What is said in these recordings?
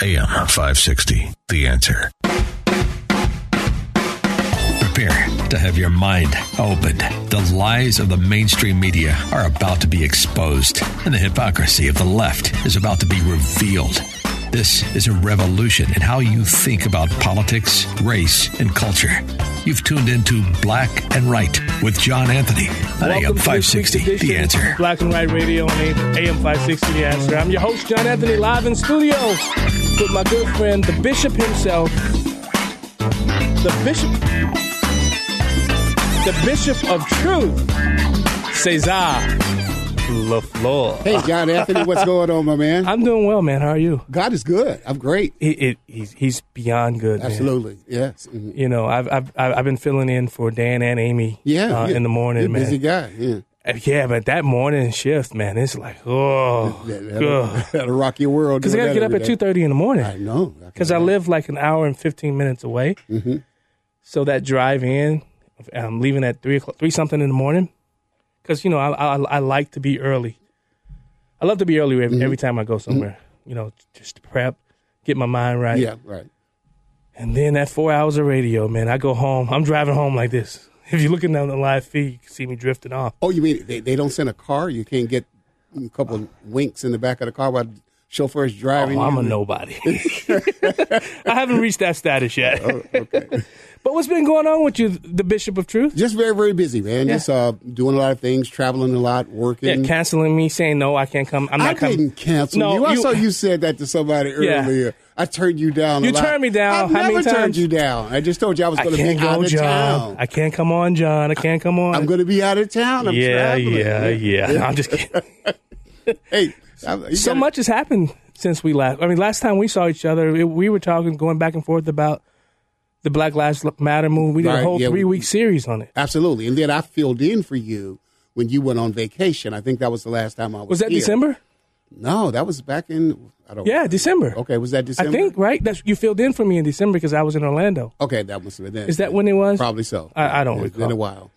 AM 560, The Answer. Prepare to have your mind opened. The lies of the mainstream media are about to be exposed, and the hypocrisy of the left is about to be revealed. This is a revolution in how you think about politics, race, and culture. You've tuned into Black and Right with John Anthony on AM Welcome to 560, The Answer. Black and White Radio on AM 560 The Answer. I'm your host, John Anthony, live in studio with my good friend, the Bishop himself, the Bishop, the Bishop of Truth, Cesar LaFleur. Hey, John Anthony, what's going on, my man? I'm doing well, man. How are you? God is good. I'm great. He, it, he's, he's beyond good, man. Absolutely. Yes. Mhm. You know, I've, I've I've been filling in for Dan and Amy Yeah. uh, yeah. in the morning, You're a man. busy guy. Yeah. Uh, Yeah, but that morning shift, man, it's like, oh, That- That'll, that'll rock your world. Because I got to get up at two thirty in the morning. I know. Because I live like an hour and fifteen minutes away. Mm-hmm. So that drive in, I'm leaving at three o'clock, three something in the morning. Because you know I, I I like to be early. I love to be early every, Mm-hmm. every time I go somewhere. You know, just to prep, get my mind right. Yeah, right. And then that four hours of radio, man. I go home. I'm driving home like this. If you're looking down the live feed, you can see me drifting off. Oh, you mean they, they don't send a car? You can't get a couple of winks in the back of the car while chauffeur's driving? Oh, I'm a nobody. I haven't reached that status yet. Oh, but what's been going on with you, the Bishop of Truth? Just very, very busy, man. Yeah. Just uh, doing a lot of things, traveling a lot, working. Yeah, canceling me, saying no, I can't come. I'm I not coming. didn't cancel No, you. I you- saw you said that to somebody Yeah. earlier. I turned you down. a You turned me down. I've How many never turned you down. I just told you I was going to be out of John. town. I can't come on, John. I can't come on. I'm going to be out of town. I'm yeah, traveling. yeah, yeah, I'm just kidding. Hey, I- so gotta- much has happened since we last. I mean, last time we saw each other, it, we were talking, going back and forth about the Black Lives Matter movement. We did a whole yeah, three week series on it. Absolutely. And then I filled in for you when you went on vacation. I think that was the last time I was. Was that here. December? No, that was back in. I don't. Yeah, December. Okay, was that December? I think right. That's you filled in for me in December because I was in Orlando. Okay, that must have been then. Is that when it was? Probably so. I- I don't It's been a while.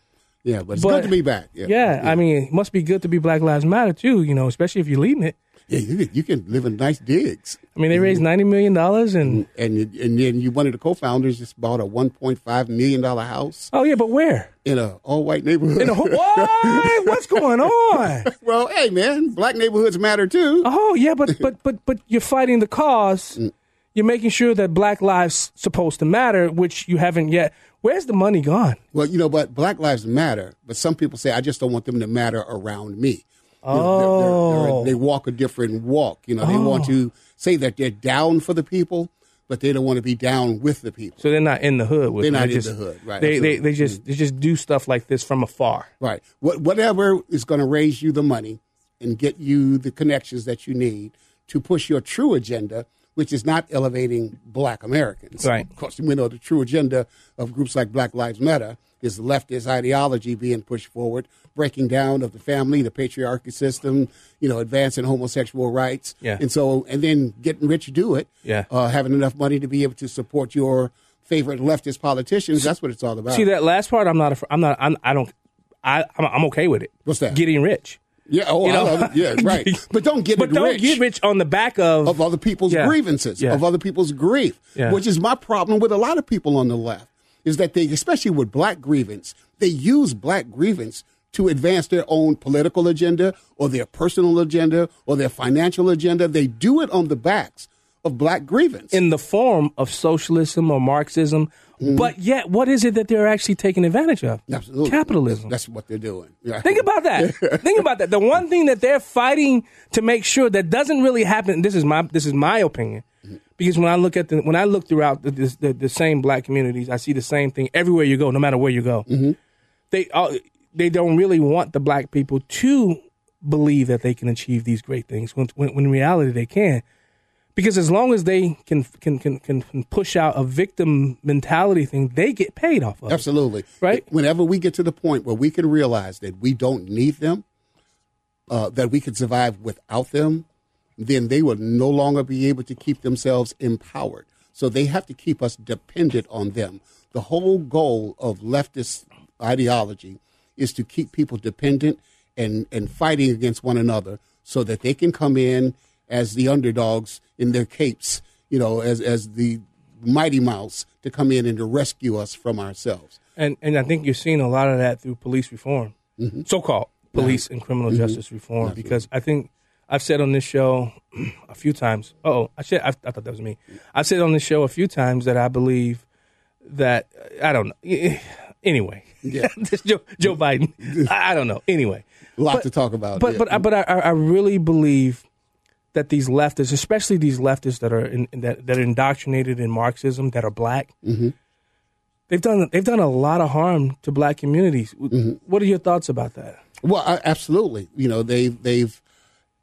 Yeah, but it's But- good to be back. Yeah, Yeah, I mean, it must be good to be Black Lives Matter too. You know, especially if you're leading it. yeah, you can, you can live in nice digs. I mean, they raised mm-hmm. ninety million dollars, and mm-hmm. and you- and then you one of the co-founders just bought a 1.5 million dollar house oh yeah, but where? in a all white neighborhood. In a, what? What's going on? well, hey man, black neighborhoods matter too. Oh yeah, but but but but you're fighting the cause. Mm. Mm. You're making sure that Black lives supposed to matter, which you haven't yet. Where's the money gone? Well, you know, but black lives matter. But some people say I just don't want them to matter around me. You know, they're- they're- they're- Oh. they walk a different walk. You know, they want to say that they're down for the people, but they don't want to be down with the people. So they're not in the hood with They're them. not They in just, the hood, right, They, they they just they just do stuff like this from afar. Right. What, whatever is going to raise you the money and get you the connections that you need to push your true agenda, which is not elevating black Americans. Right. Of course, we know the true agenda of groups like Black Lives Matter is leftist ideology being pushed forward, breaking down of the family, the patriarchy system, you know, advancing homosexual rights. Yeah. And so, and then getting rich to do it. Yeah. Uh, having enough money to be able to support your favorite leftist politicians. That's what it's all about. See that last part? I'm not. A, I'm not. I'm, I don't. I I'm, I'm okay with it. What's that? Getting rich. Yeah. Oh, You I know? love it. Yeah. Right. But don't get But it don't rich. get rich on the back of. of other people's Yeah. grievances, Yeah. of other people's grief, Yeah. which is my problem with a lot of people on the left, is that they, especially with black grievance, they use black grievance to advance their own political agenda or their personal agenda or their financial agenda. They do it on the backs of black grievance. in the form of socialism or Marxism, but yet, what is it that they're actually taking advantage of? Mm-hmm. Absolutely. Capitalism. That's what they're doing. Yeah. Think about that. Think about that. The one thing that they're fighting to make sure that doesn't really happen. This is my this is my opinion, because when I look at the when I look throughout the the, the, the same black communities, I see the same thing everywhere you go, no matter where you go. They all, they don't really want the black people to believe that they can achieve these great things when when, when in reality they can. Because as long as they can can can can push out a victim mentality thing, they get paid off of. it. Absolutely. Right? Whenever we get to the point where we can realize that we don't need them, uh, that we can survive without them, then they will no longer be able to keep themselves empowered. So they have to keep us dependent on them. The whole goal of leftist ideology is to keep people dependent and, and fighting against one another so that they can come in as the underdogs in their capes, you know, as, as the mighty mouse to come in and to rescue us from ourselves. And and I think you're seeing a lot of that through police reform, mm-hmm. so called police and criminal mm-hmm. justice reform. Because I think I've said on this show a few times. Oh, I said I, I thought that was me. I've said on this show a few times that I believe that I don't know. Anyway, Yeah. Joe, Joe Biden. I I don't know. Anyway, A lot But- to talk about. but yeah. but I- but I, I really believe that these leftists, especially these leftists that are in, that that are indoctrinated in Marxism, that are black, Mm-hmm. they've done they've done a lot of harm to black communities. Mm-hmm. What are your thoughts about that? Well, uh, absolutely. You know, they've they've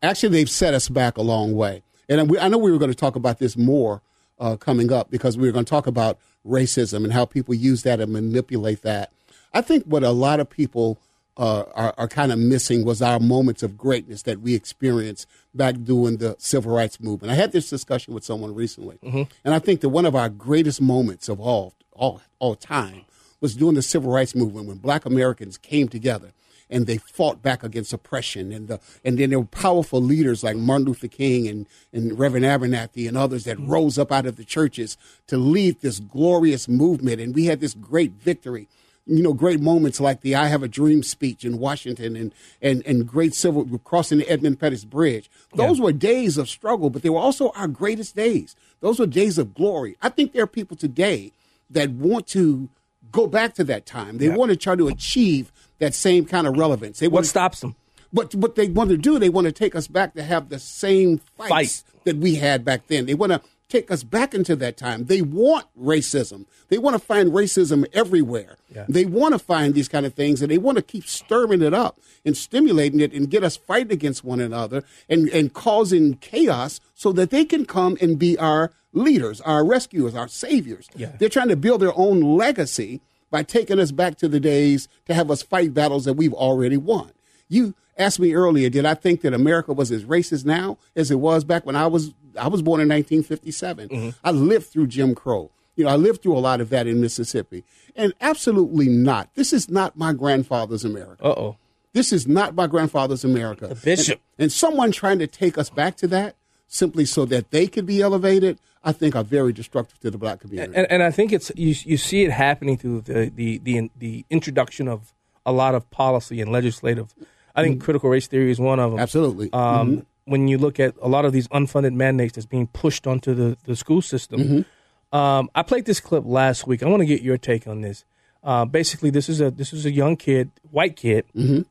actually they've set us back a long way. And we, I know we were going to talk about this more uh, coming up because we were going to talk about racism and how people use that and manipulate that. I think what a lot of people uh, are, are kind of missing was our moments of greatness that we experienced back during the civil rights movement. I had this discussion with someone recently, and I think that one of our greatest moments of all all all time was during the civil rights movement when Black Americans came together and they fought back against oppression and the and then there were powerful leaders like Martin Luther King and, and Reverend Abernathy and others that rose up out of the churches to lead this glorious movement. And we had this great victory you know great moments like the I have a dream speech in Washington and and and great civil crossing the Edmund Pettus Bridge. Those were days of struggle but they were also our greatest days. Those were days of glory. I think there are people today that want to go back to that time. They want to try to achieve that same kind of relevance. They What want to stops them? But what they want to do, they want to take us back to have the same fights Fight. that we had back then. They want to take us back into that time. They want racism. They want to find racism everywhere. Yeah. They want to find these kind of things, and they want to keep stirring it up and stimulating it and get us fighting against one another and and causing chaos so that they can come and be our leaders, our rescuers, our saviors. Yeah. They're trying to build their own legacy by taking us back to the days to have us fight battles that we've already won. You asked me earlier, did I think that America was as racist now as it was back when I was I was born in 1957. I lived through Jim Crow. You know, I lived through a lot of that in Mississippi. And absolutely not. This is not my grandfather's America. Uh oh. This is not my grandfather's America. The bishop. And, and someone trying to take us back to that simply so that they could be elevated, I think are very destructive to the black community. And, and I think it's you. You see it happening through the the the, the introduction of a lot of policy and legislative. I think critical race theory is one of them. Absolutely. Um, When you look at a lot of these unfunded mandates that's being pushed onto the, the school system, um, I played this clip last week. I want to get your take on this. Uh, basically, this is a this is a young kid, white kid,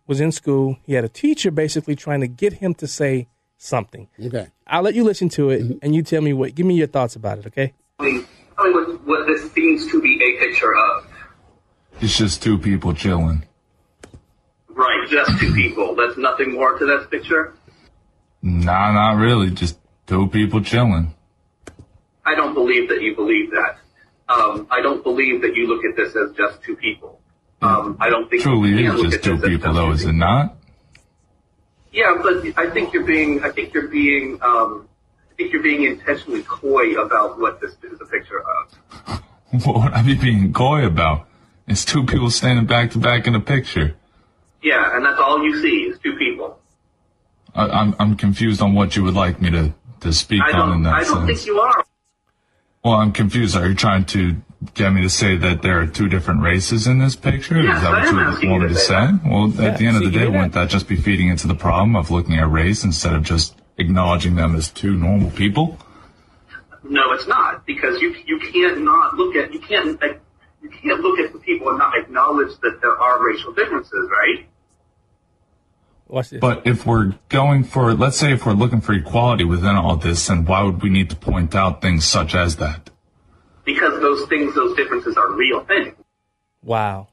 was in school. He had a teacher basically trying to get him to say something. okay. I'll let you listen to it, and you tell me what. Give me your thoughts about it, okay? Tell me what, what this seems to be a picture of. It's just two people chilling. Right, just two people. That's nothing more to this picture. Nah, not really. Just two people chilling. I don't believe that you believe that. Um, I don't believe that you look at this as just two people. Um, I don't think Truly, is just two people, though, is it not? Yeah, but I think you're being. I think you're being. Um, I think you're being intentionally coy about what this is a picture of. What would I be being coy about? It's two people standing back to back in a picture. Yeah, and that's all you see is two people. I, I'm I'm confused on what you would like me to to speak I on in don't. that I don't sense. think you are. Well, I'm confused. Are you trying to get me to say that there are two different races in this picture? Yes, is that I what you asking want me to to say say? that. Well, Yeah, at the end of the day, wouldn't that? that just be feeding into the problem of looking at race instead of just acknowledging them as two normal people? No, it's not because you you can't not look at you can't like, you can't look at the people and not acknowledge that there are racial differences, right? Watch this. But if we're going for, let's say if we're looking for equality within all this, then why would we need to point out things such as that? Because those things, those differences are real things. wow.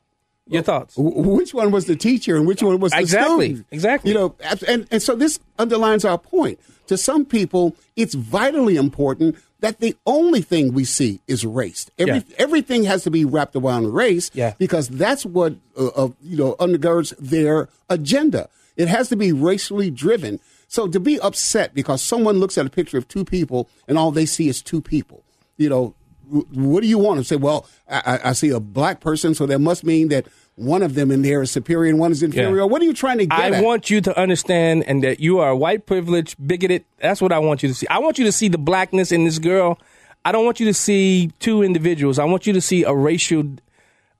Your thoughts? Which one was the teacher and which one was the Exactly, student? exactly. You know, and, and so this underlines our point. To some people, it's vitally important that the only thing we see is race. Every, Yeah. Everything has to be wrapped around race Yeah. because that's what uh, uh, you know undergirds their agenda. It has to be racially driven. So to be upset because someone looks at a picture of two people and all they see is two people, you know, what do you want to say? Well, I, I- see a black person, so that must mean that one of them in there is superior and one is inferior. Yeah. What are you trying to get I at? want you to understand and that you are white privileged, bigoted. That's what I want you to see. I want you to see the blackness in this girl. I don't want you to see two individuals. I want you to see a racial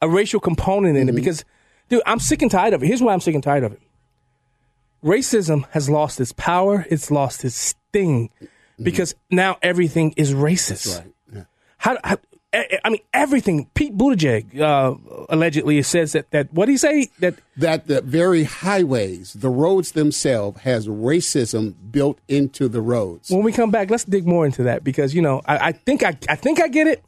a racial component in it mm-hmm. because dude, I'm sick and tired of it. Here's why I'm sick and tired of it. Racism has lost its power, it's lost its sting because now everything is racist. Right. Yeah. How, how I mean everything. Pete Buttigieg uh, allegedly says that that what he say that That the very highways, the roads themselves, has racism built into the roads. when we come back, let's dig more into that because you know I, I think I, I think I get it.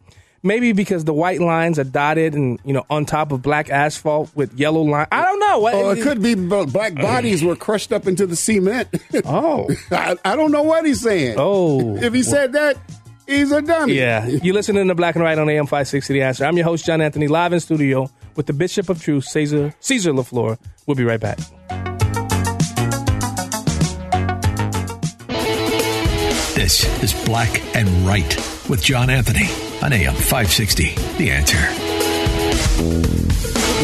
Maybe because the white lines are dotted and you know on top of black asphalt with yellow line. I don't know. Oh, it could be black uh, bodies were crushed up into the cement. Oh, I, I don't know what he's saying. Oh. if he said that, he's a dummy. yeah. You're listening to Black and White on AM five sixty. The answer. I'm your host John Anthony, live in studio with the Bishop of Truth, Caesar Caesar Lafleur. We'll be right back. This is Black and Right with John Anthony on AM 560. The answer.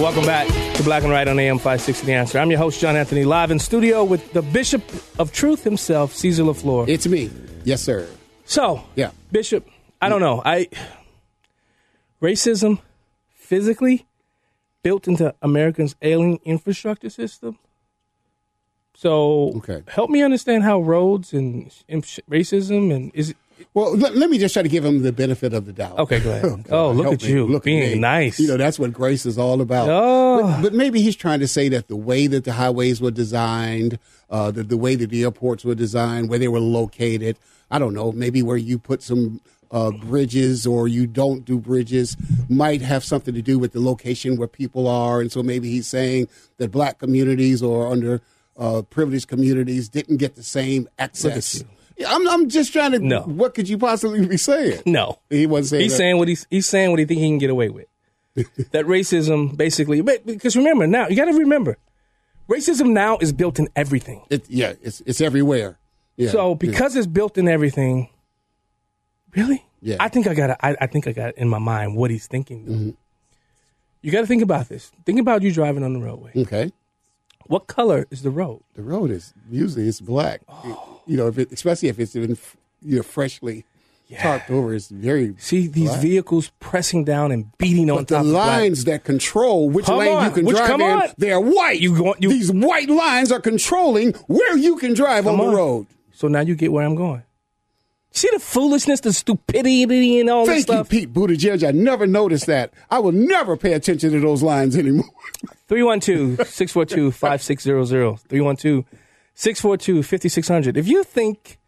Welcome back to Black and White on AM 560 The Answer. I'm your host, John Anthony, live in studio with the Bishop of Truth himself, Caesar LaFleur. It's me. Yes, sir. so, Yeah. Bishop, I don't know. I racism physically built into Americans' ailing infrastructure system. So, Okay. help me understand how roads and, and racism and is Well, let, let me just try to give him the benefit of the doubt. Okay, go ahead. Oh, look at me. you, Look being nice. You know, that's what grace is all about. Oh. But, but maybe he's trying to say that the way that the highways were designed, uh, the, the way that the airports were designed, where they were located, I don't know, maybe where you put some uh, bridges or you don't do bridges might have something to do with the location where people are. And so maybe he's saying that black communities or under uh, privileged communities didn't get the same access. Yeah, I'm, I'm just trying to. No. What could you possibly be saying? no. He wasn't saying He's that. saying what he's he's saying what he think he can get away with. that racism, basically, because remember now you got to remember, racism now is built in everything. It, yeah, it's it's everywhere. Yeah. So because it's built in everything, really, Yeah. I think I got I, I think I got in my mind what he's thinking. Mm-hmm. You got to think about this. Think about you driving on the roadway. okay, What color is the road? the road is usually it's black. You know, if it, especially if it's been you know freshly tarped over, it's very. See these Black. vehicles pressing down and beating on the top of black. lines that control which Come lane on, you can which- drive in, on. they're white. You go- you- These white lines are controlling where you can drive on, Come the road. So now you get where I'm going. See the foolishness, the stupidity, and all this stuff. Thank you. Pete Buttigieg. I never noticed that. I will never pay attention to those lines anymore. 312 642 5600. 312 642 5600. If you think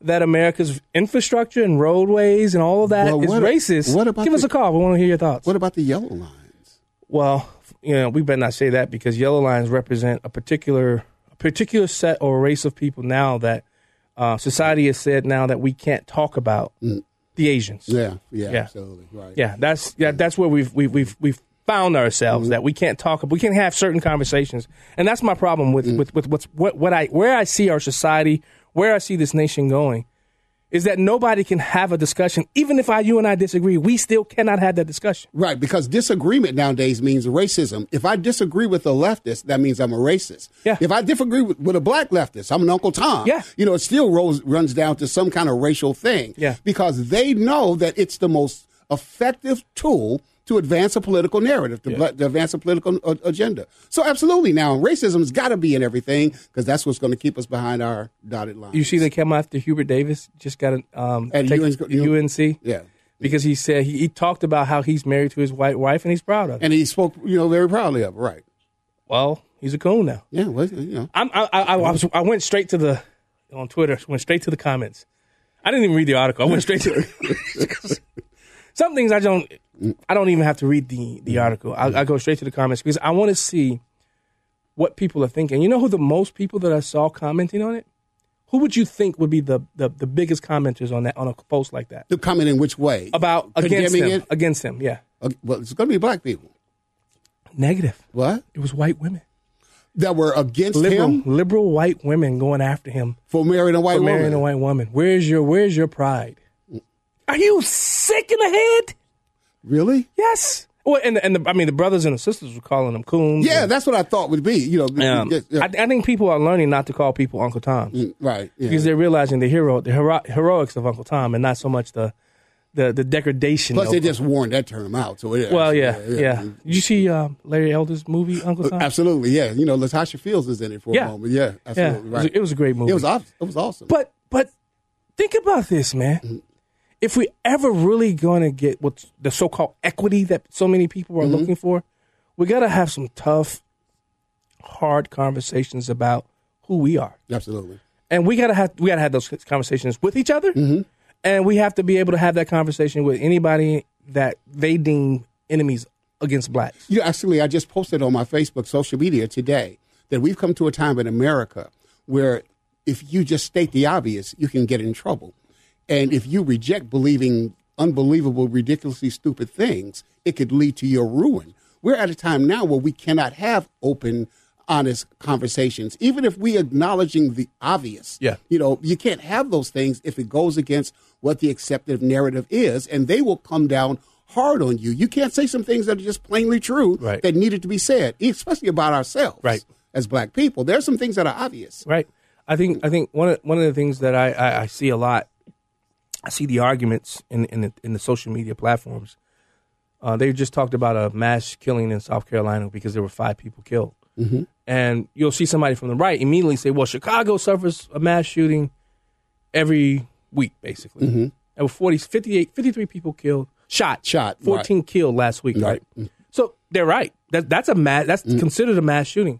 that America's infrastructure and roadways and all of that is Well, what- racist, what about give us a call. We want to hear your thoughts. What about the yellow lines? Well, you know, we better not say that because yellow lines represent a particular a particular set or race of people now that uh, society has said now that we can't talk about the Asians. Mm. Yeah, yeah, Yeah. absolutely. Right. Yeah, that's yeah, that's where we've we've we've, we've found ourselves that we can't talk we can't have certain conversations, and that's my problem with with, with what's what what I where I see our society, where I see this nation going, is that nobody can have a discussion, even if I you and I disagree, we still cannot have that discussion. Right, because disagreement nowadays means racism. If I disagree with a leftist, that means I'm a racist. Yeah. If I disagree with, with a black leftist, I'm an Uncle Tom. Yeah. You know, it still rolls, runs down to some kind of racial thing. Yeah. Because they know that it's the most effective tool to advance a political narrative, to, to advance a political uh, agenda. So, absolutely, now racism's got to be in everything because that's what's going to keep us behind our dotted line. You see, they came after Hubert Davis, just got a, um, At UNC UNC, Yeah. because he said he, he talked about how he's married to his white wife and he's proud of it. And he spoke, you know, very proudly of it. Right. Well, he's a coon now. Yeah. Well, you know. I'm, I, I, I, was, I went straight to the on Twitter. Went straight to the comments. I didn't even read the article. I went straight to some things I don't. I don't even have to read the the article. I, I go straight to the comments because I want to see what people are thinking. You know who the most people that I saw commenting on it? Who would you think would be the the, the biggest commenters on that on a post like that comment in which way? about against Condemning him? it? Against him, yeah. Uh, well, it's going to be black people. Negative. What? It was white women, That were against liberal him liberal white women going after him for marrying a white for marrying woman. a white woman. Where's your Where's your pride? Are you sick in the head? Really? Yes. Well, and the, and the, I mean the brothers and the sisters were calling them coons. Yeah, and- that's what I thought would be. You know, Um, yeah, yeah. I, I think people are learning not to call people Uncle Tom Mm, right. Yeah. because they're realizing the hero, the hero, heroics of Uncle Tom, and not so much the the, the degradation. Plus, of, they just worn that term out. So it, well, yeah, yeah. Did you see uh, Larry Elder's movie Uncle Tom? Absolutely, yeah. You know, Latasha Fields is in it for Yeah. a moment. Yeah, Yeah, absolutely. it was, right. it was a great movie. It was aw- it was awesome. But but think about this, man. Mm-hmm. If we ever really going to get what the so-called equity that so many people Mm-hmm. are looking for, we got to have some tough, hard conversations about who we are, absolutely. and we got to have we got to have those conversations with each other, Mm-hmm. and we have to be able to have that conversation with anybody that they deem enemies against blacks. You know, actually, I just posted on my Facebook social media today that we've come to a time in America where if you just state the obvious, you can get in trouble. And if you reject believing unbelievable, ridiculously stupid things, it could lead to your ruin. We're at a time now where we cannot have open, honest conversations, even if we acknowledging the obvious. Yeah. You know, you can't have those things if it goes against what the accepted narrative is, and they will come down hard on you. You can't say some things that are just plainly true Right. that needed to be said, especially about ourselves Right. as black people. There's some things that are obvious. Right. I think I think one of one of the things that I, I, I see a lot, I see the arguments in in the, in the social media platforms. Uh, they just talked about a mass killing in South Carolina because there were five people killed, mm-hmm. and you'll see somebody from the right immediately say, "Well, Chicago suffers a mass shooting every week, basically." Mm-hmm. There were 40, 58, 53 people killed, shot, Shot, right. fourteen killed last week, right? Right. So they're right. That that's a mass. That's Mm. considered a mass shooting.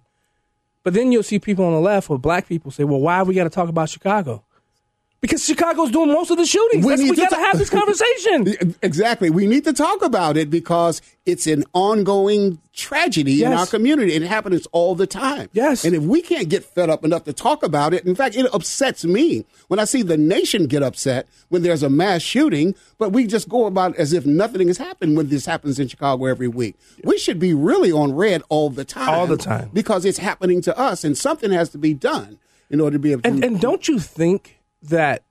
But then you'll see people on the left or black people say, "Well, why we got to talk about Chicago?" Because Chicago's doing most of the shootings. We we got to ta- have this conversation. Exactly. We need to talk about it because it's an ongoing tragedy in our community. and It happens all the time. Yes. And if we can't get fed up enough to talk about it, in fact, it upsets me when I see the nation get upset when there's a mass shooting, but we just go about as if nothing has happened when this happens in Chicago every week. We should be really on red all the time. All the time. Because it's happening to us and something has to be done in order to be able to. And and don't you think that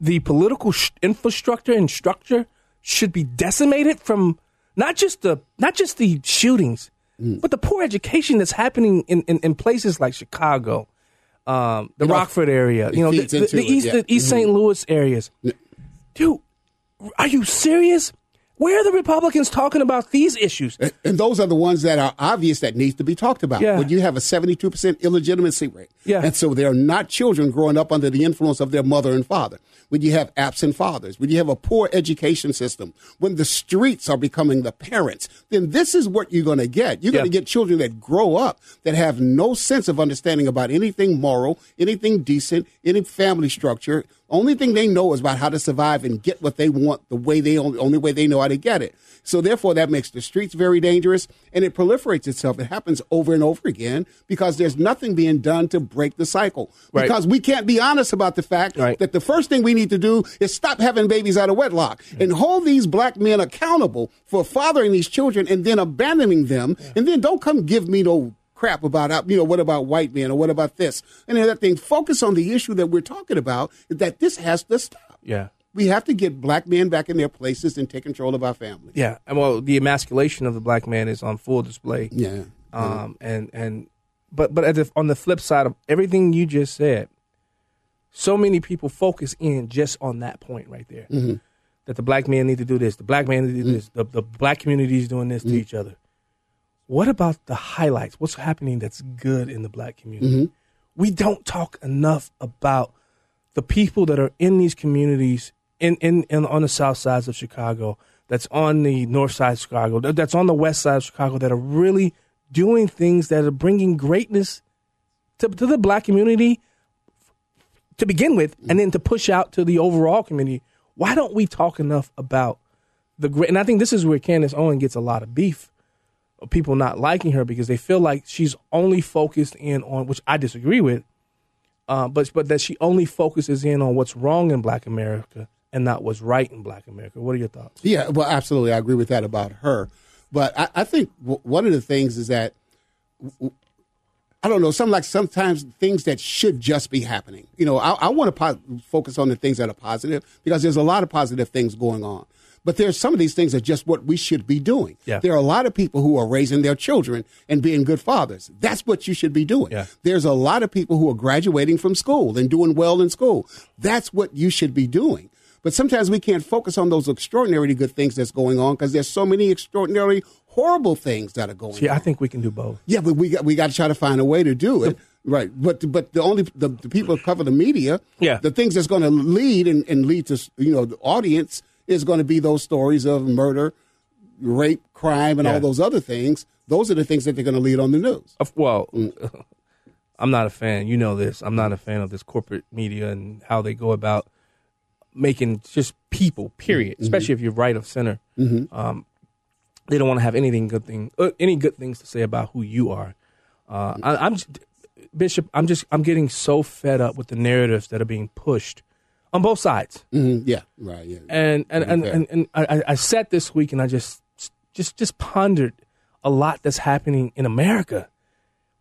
the political sh- infrastructure and structure should be decimated from not just the not just the shootings, Mm. but the poor education that's happening in, in, in places like Chicago, um, the know, Rockford area, you know, the, the, the it, East yeah. Mm-hmm. the East St. Louis areas. Dude, are you serious? Where are the Republicans talking about these issues? And those are the ones that are obvious that needs to be talked about. Yeah. When you have a 72% illegitimacy rate. Yeah. And so they're not children growing up under the influence of their mother and father. When you have absent fathers, when you have a poor education system, when the streets are becoming the parents, then this is what you're going to get. You're going to get children that grow up that have no sense of understanding about anything moral, anything decent, any family structure. Only thing they know is about how to survive and get what they want the way they only, only way they know how to get it. So therefore, that makes the streets very dangerous, and it proliferates itself. It happens over and over again because there's nothing being done to break the cycle. Right. Because we can't be honest about the fact Right. that the first thing we need to do is stop having babies out of wedlock and hold these black men accountable for fathering these children and then abandoning them, and then don't come give me no crap about uh, you know what about white men or what about this and that thing focus on the issue that we're talking about that this has to stop Yeah. we have to get black men back in their places and take control of our families. Yeah, and well, the emasculation of the black man is on full display. Yeah. Um, and and but but at the, on the flip side of everything you just said, so many people focus in just on that point right there. Mm-hmm. That the black man need to do this, the black man need to do this, the, the black community is doing this to each other. What about the highlights? What's happening that's good in the black community? Mm-hmm. We don't talk enough about the people that are in these communities in, in, in on the south sides of Chicago, that's on the north side of Chicago, that's on the west side of Chicago, that are really doing things that are bringing greatness to, to the black community to begin with, and then to push out to the overall community. Why don't we talk enough about the great, and I think this is where Candace Owen gets a lot of beef people not liking her because they feel like she's only focused in on, which I disagree with, uh, but but that she only focuses in on what's wrong in Black America and not what's right in Black America. What are your thoughts? Yeah, well, absolutely, I agree with that about her. But I, I think w- one of the things is that w- I don't know. Some like sometimes things that should just be happening. You know, I, I want to po- focus on the things that are positive because there's a lot of positive things going on. But there's some of these things are just what we should be doing. Yeah. There are a lot of people who are raising their children and being good fathers. That's what you should be doing. Yeah. There's a lot of people who are graduating from school and doing well in school. That's what you should be doing. But sometimes we can't focus on those extraordinarily good things that's going on because there's so many extraordinarily horrible things that are going See, on. I think we can do both. Yeah, but we got we got to try to find a way to do it. Right, but but the only the, the people who cover the media, Yeah. the things that's going to lead and, and lead to you know the audience is going to be those stories of murder, rape, crime, and Yeah. all those other things. Those are the things that they're going to lead on the news. Well, I'm not a fan. You know this. I'm not a fan of this corporate media and how they go about making just people. Period. Especially if you're right of center. Um, they don't want to have anything good thing, uh, any good things to say about who you are. Uh, I, I'm Bishop. I'm just. I'm getting so fed up with the narratives that are being pushed on both sides. Mhm, Yeah, right. Yeah, and and and, and, and I, I sat this week and I just just just pondered a lot that's happening in America.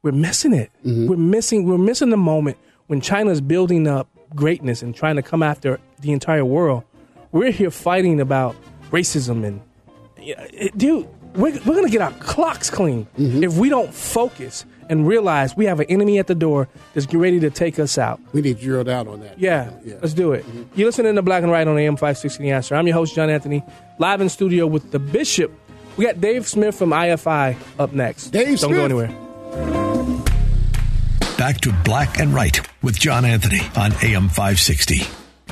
We're missing it. We're missing we're missing the moment when China's building up greatness and trying to come after the entire world. We're here fighting about racism and dude, we're, we're gonna get our clocks clean if we don't focus and realize we have an enemy at the door that's ready to take us out. we need to drill down on that. Yeah, let's do it. Mm-hmm. You're listening to Black and Right on AM 560 The Answer. I'm your host, John Anthony, live in studio with the Bishop. We got Dave Smith from IFI up next. Dave Don't go anywhere. Back to Black and Right with John Anthony on AM 560.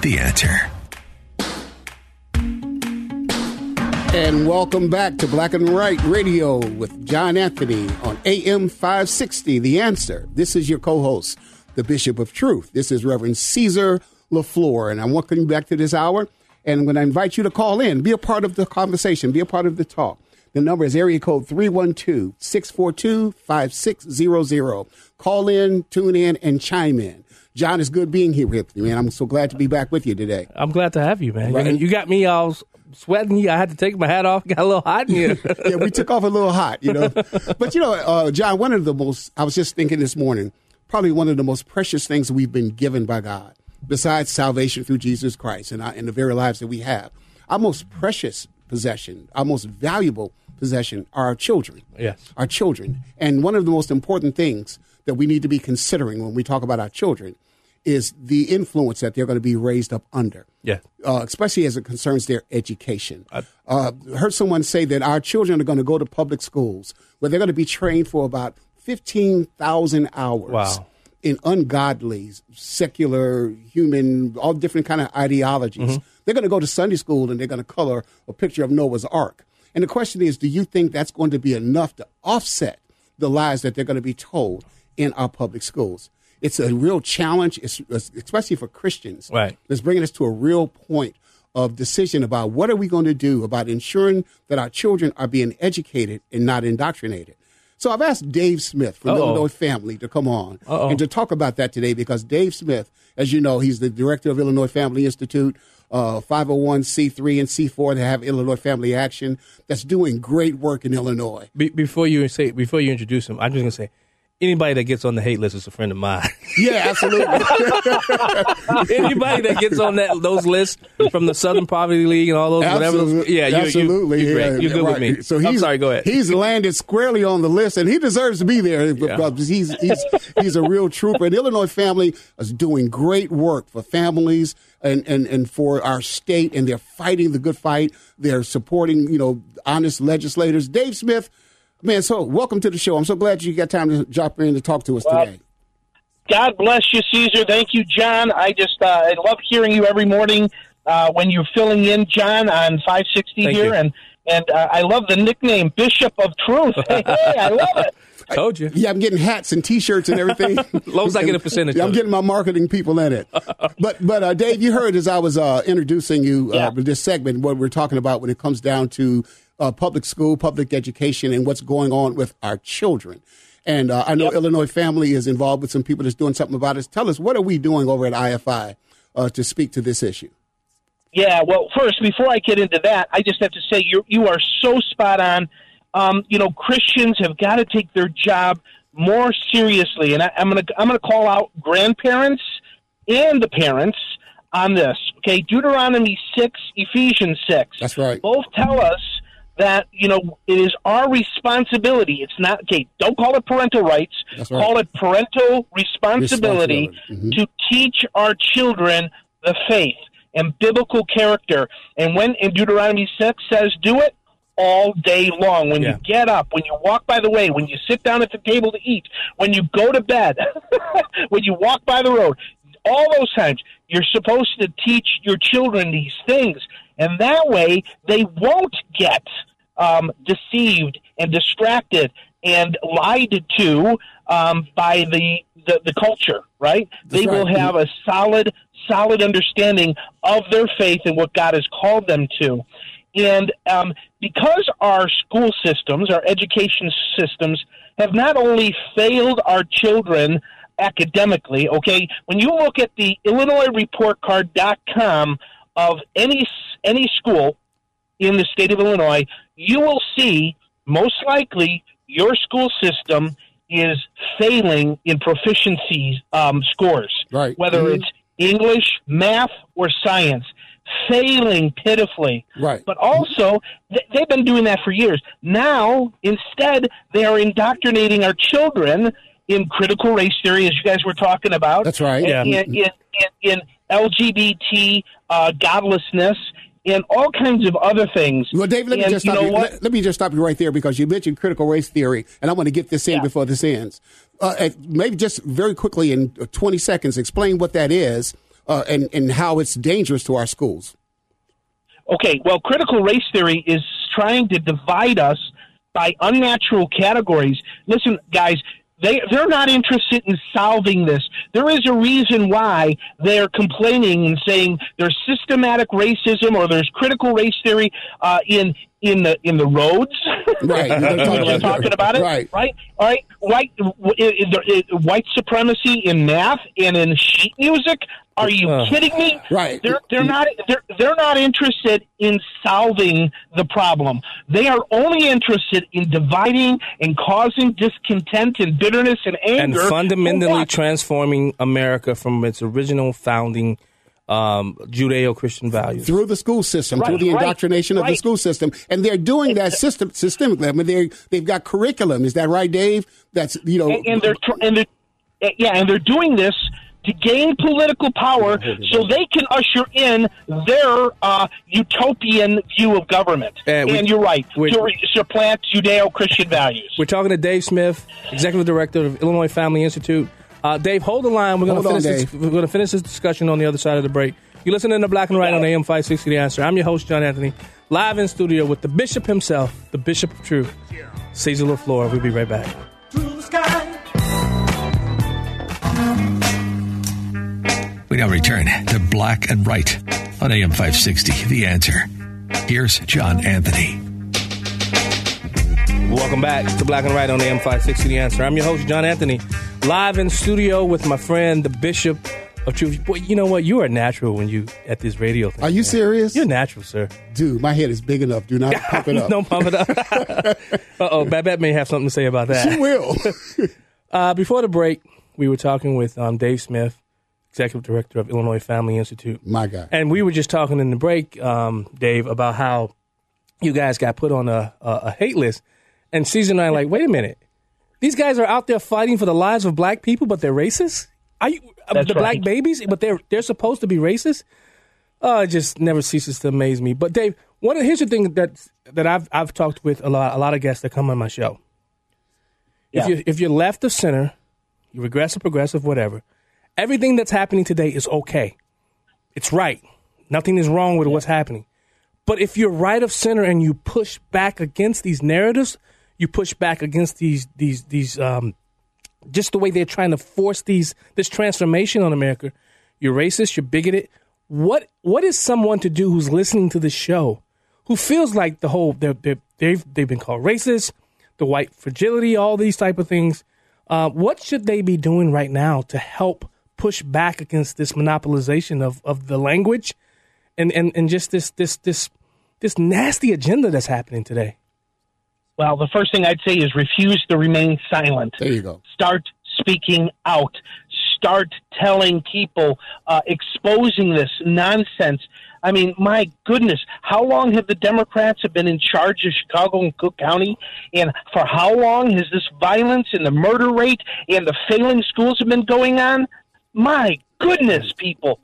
The answer. And welcome back to Black and White Radio with John Anthony on AM 560, The Answer. This is your co host, the Bishop of Truth. This is Reverend Caesar LaFleur, and I'm welcoming you back to this hour. And I'm going to invite you to call in, be a part of the conversation, be a part of the talk. The number is area code 312 642 5600. Call in, tune in, and chime in. John, it's good being here with you, man. I'm so glad to be back with you today. I'm glad to have you, man. Right. You got me all sweating. I had to take my hat off. Got a little hot in here. yeah, we took off a little hot, you know. But you know, uh, John, one of the most I was just thinking this morning, probably one of the most precious things we've been given by God, besides salvation through Jesus Christ and, our, and the very lives that we have. Our most precious possession, our most valuable possession, are our children. Yes. our children. And one of the most important things that we need to be considering when we talk about our children is the influence that they're going to be raised up under yeah. uh, especially as it concerns their education. I uh, heard someone say that our children are going to go to public schools where they're going to be trained for about 15,000 hours Wow. in ungodly, secular, human, all different kind of ideologies. They're going to go to Sunday school and they're going to color a picture of Noah's Ark. And the question is, do you think that's going to be enough to offset the lies that they're going to be told in our public schools? It's a real challenge, especially for Christians. Right. It's bringing us to a real point of decision about what are we going to do about ensuring that our children are being educated and not indoctrinated. So I've asked Dave Smith from Uh-oh. Illinois Family to come on Uh-oh. and to talk about that today because Dave Smith, as you know, he's the director of Illinois Family Institute, uh, 501c3 and C4 that have Illinois Family Action that's doing great work in Illinois. Be- before you say before you introduce him, I'm just gonna say anybody that gets on the hate list is a friend of mine. Yeah, absolutely. anybody that gets on that those lists from the Southern Poverty League and all those whatever. Those, yeah, you, absolutely. You, are yeah, good with me. So I'm he's sorry. Go ahead. He's landed squarely on the list, and he deserves to be there because he's he's he's a real trooper. And Illinois family is doing great work for families and, and, and for our state, and they're fighting the good fight. They're supporting you know honest legislators. Dave Smith, man. So welcome to the show. I'm so glad you got time to drop in to talk to us Well, today. God bless you, Caesar. Thank you, John. I just uh, I love hearing you every morning uh, when you're filling in, John, on 560 Thank here, you. and and uh, I love the nickname Bishop of Truth. Hey, hey, I love it. I Told you. Yeah, I'm getting hats and T-shirts and everything. long as I get a percentage. Yeah, I'm getting my marketing people in it. but but uh, Dave, you heard as I was uh, introducing you uh, Yeah. this segment what we're talking about when it comes down to uh, public school, public education, and what's going on with our children. And uh, I know Illinois Family is involved with some people that's doing something about it. Tell us what are we doing over at IFI uh, to speak to this issue? Yeah, well, first, before I get into that, I just have to say you you are so spot on. Um, you know, Christians have got to take their job more seriously, and I, I'm gonna I'm gonna call out grandparents and the parents on this. Okay, Deuteronomy six, Ephesians six. That's right. Both tell us that you know it is our responsibility. It's not okay. Don't call it parental rights. Right. Call it parental responsibility, Responsibility. Mhm. to teach our children the faith and biblical character. And when in Deuteronomy 6 says do it all day long, when Yeah. you get up, when you walk by the way, when you sit down at the table to eat, when you go to bed, when you walk by the road, all those times, you're supposed to teach your children these things. And that way, they won't get um, deceived and distracted and lied to um, by the, the, the culture, right? That's they will have a solid, solid understanding of their faith and what God has called them to. And um, because our school systems, our education systems, have not only failed our children academically, okay, when you look at the IllinoisReportCard.com of any any school in the state of Illinois, you will see most likely your school system is failing in proficiency um, scores, Right. whether Mhm. it's English, math, or science, failing pitifully. Right. But also, th- they've been doing that for years. Now, instead, they are indoctrinating our children in critical race theory, as you guys were talking about. That's right. Yeah. In, in, in, in LGBT uh, godlessness and all kinds of other things. Well, David, let me And just stop know you. what? Let, let me just stop you right there because you mentioned critical race theory, and I want to get this in Yeah. before this ends. Uh, uh, maybe just very quickly in uh, 20 seconds, explain what that is uh, and and how it's dangerous to our schools. Okay, well, critical race theory is trying to divide us by unnatural categories. Listen, guys, they they're not interested in solving this. There is a reason why they're complaining and saying there's systematic racism or there's critical race theory uh, in in the in the roads. Right. Talking talking about it, Right. Right, all right. White w- i- i- white supremacy in math and in sheet music. Are you Uh, kidding me? Right. They're they're not they're they're not interested in solving the problem. They are only interested in dividing and causing discontent and bitterness and and anger. and fundamentally transforming America from its original founding um, Judeo-Christian values. through the school system, through Right, the right, indoctrination of the school system, and they're doing that system systemically. I mean, they they've got curriculum. Is that right, Dave? That's you know, and, and they're tr- and they're yeah, and they're doing this to gain political power so they can usher in their uh, utopian view of government. And And, we- you're right we- to re- supplant Judeo-Christian values. We're talking to Dave Smith, executive director of Illinois Family Institute. Uh, Dave, hold the line. We're going to finish. This, we're going to finish this discussion on the other side of the break. You're listening to Black and White on AM 560 The Answer. I'm your host, John Anthony, live in studio with the Bishop himself, the Bishop of Truth, Caesar LaFleur. We'll be right back. We now return to Black and Right on AM 560, The Answer. Here's John Anthony. Welcome back to Black and White on AM 560 The Answer. I'm your host, John Anthony, live in studio with my friend, the Bishop of Truth. Boy, you know what? You are natural when you at this radio thing. are you man. serious? You're natural, sir. Dude, my head is big enough. Do not pump it up. Don't pump it up. uh oh, Babette may have something to say about that. She will. Uh, before the break, we were talking with um, Dave Smith, executive director of Illinois Family Institute. my God. And we were just talking in the break, um, Dave, about how you guys got put on a, a, a hate list. And Caesar and I are like, wait a minute. These guys are out there fighting for the lives of black people, but they're racist? Are you uh, That's the black babies, but they're they're supposed to be racist? Oh, it just never ceases to amaze me. But Dave, one of, here's the thing that that I've I've talked with a lot a lot of guests that come on my show. If you if you're left of center, you're regressive, progressive, whatever. Everything that's happening today is okay. It's right. Nothing is wrong with what's happening. But if you're right of center and you push back against these narratives, you push back against these these these um, just the way they're trying to force these this transformation on America. You're racist. You're bigoted. What what is someone to do who's listening to this show, who feels like the whole they're, they're, they've they've been called racist, the white fragility, all these type of things. Uh, what should they be doing right now to help push back against this monopolization of, of the language and, and, and just this this this this nasty agenda that's happening today? Well, the first thing I'd say is refuse to remain silent. There you go. Start speaking out. Start telling people, uh, exposing this nonsense. I mean, my goodness, how long have the Democrats have been in charge of Chicago and Cook County? And for how long has this violence and the murder rate and the failing schools have been going on? My goodness, people,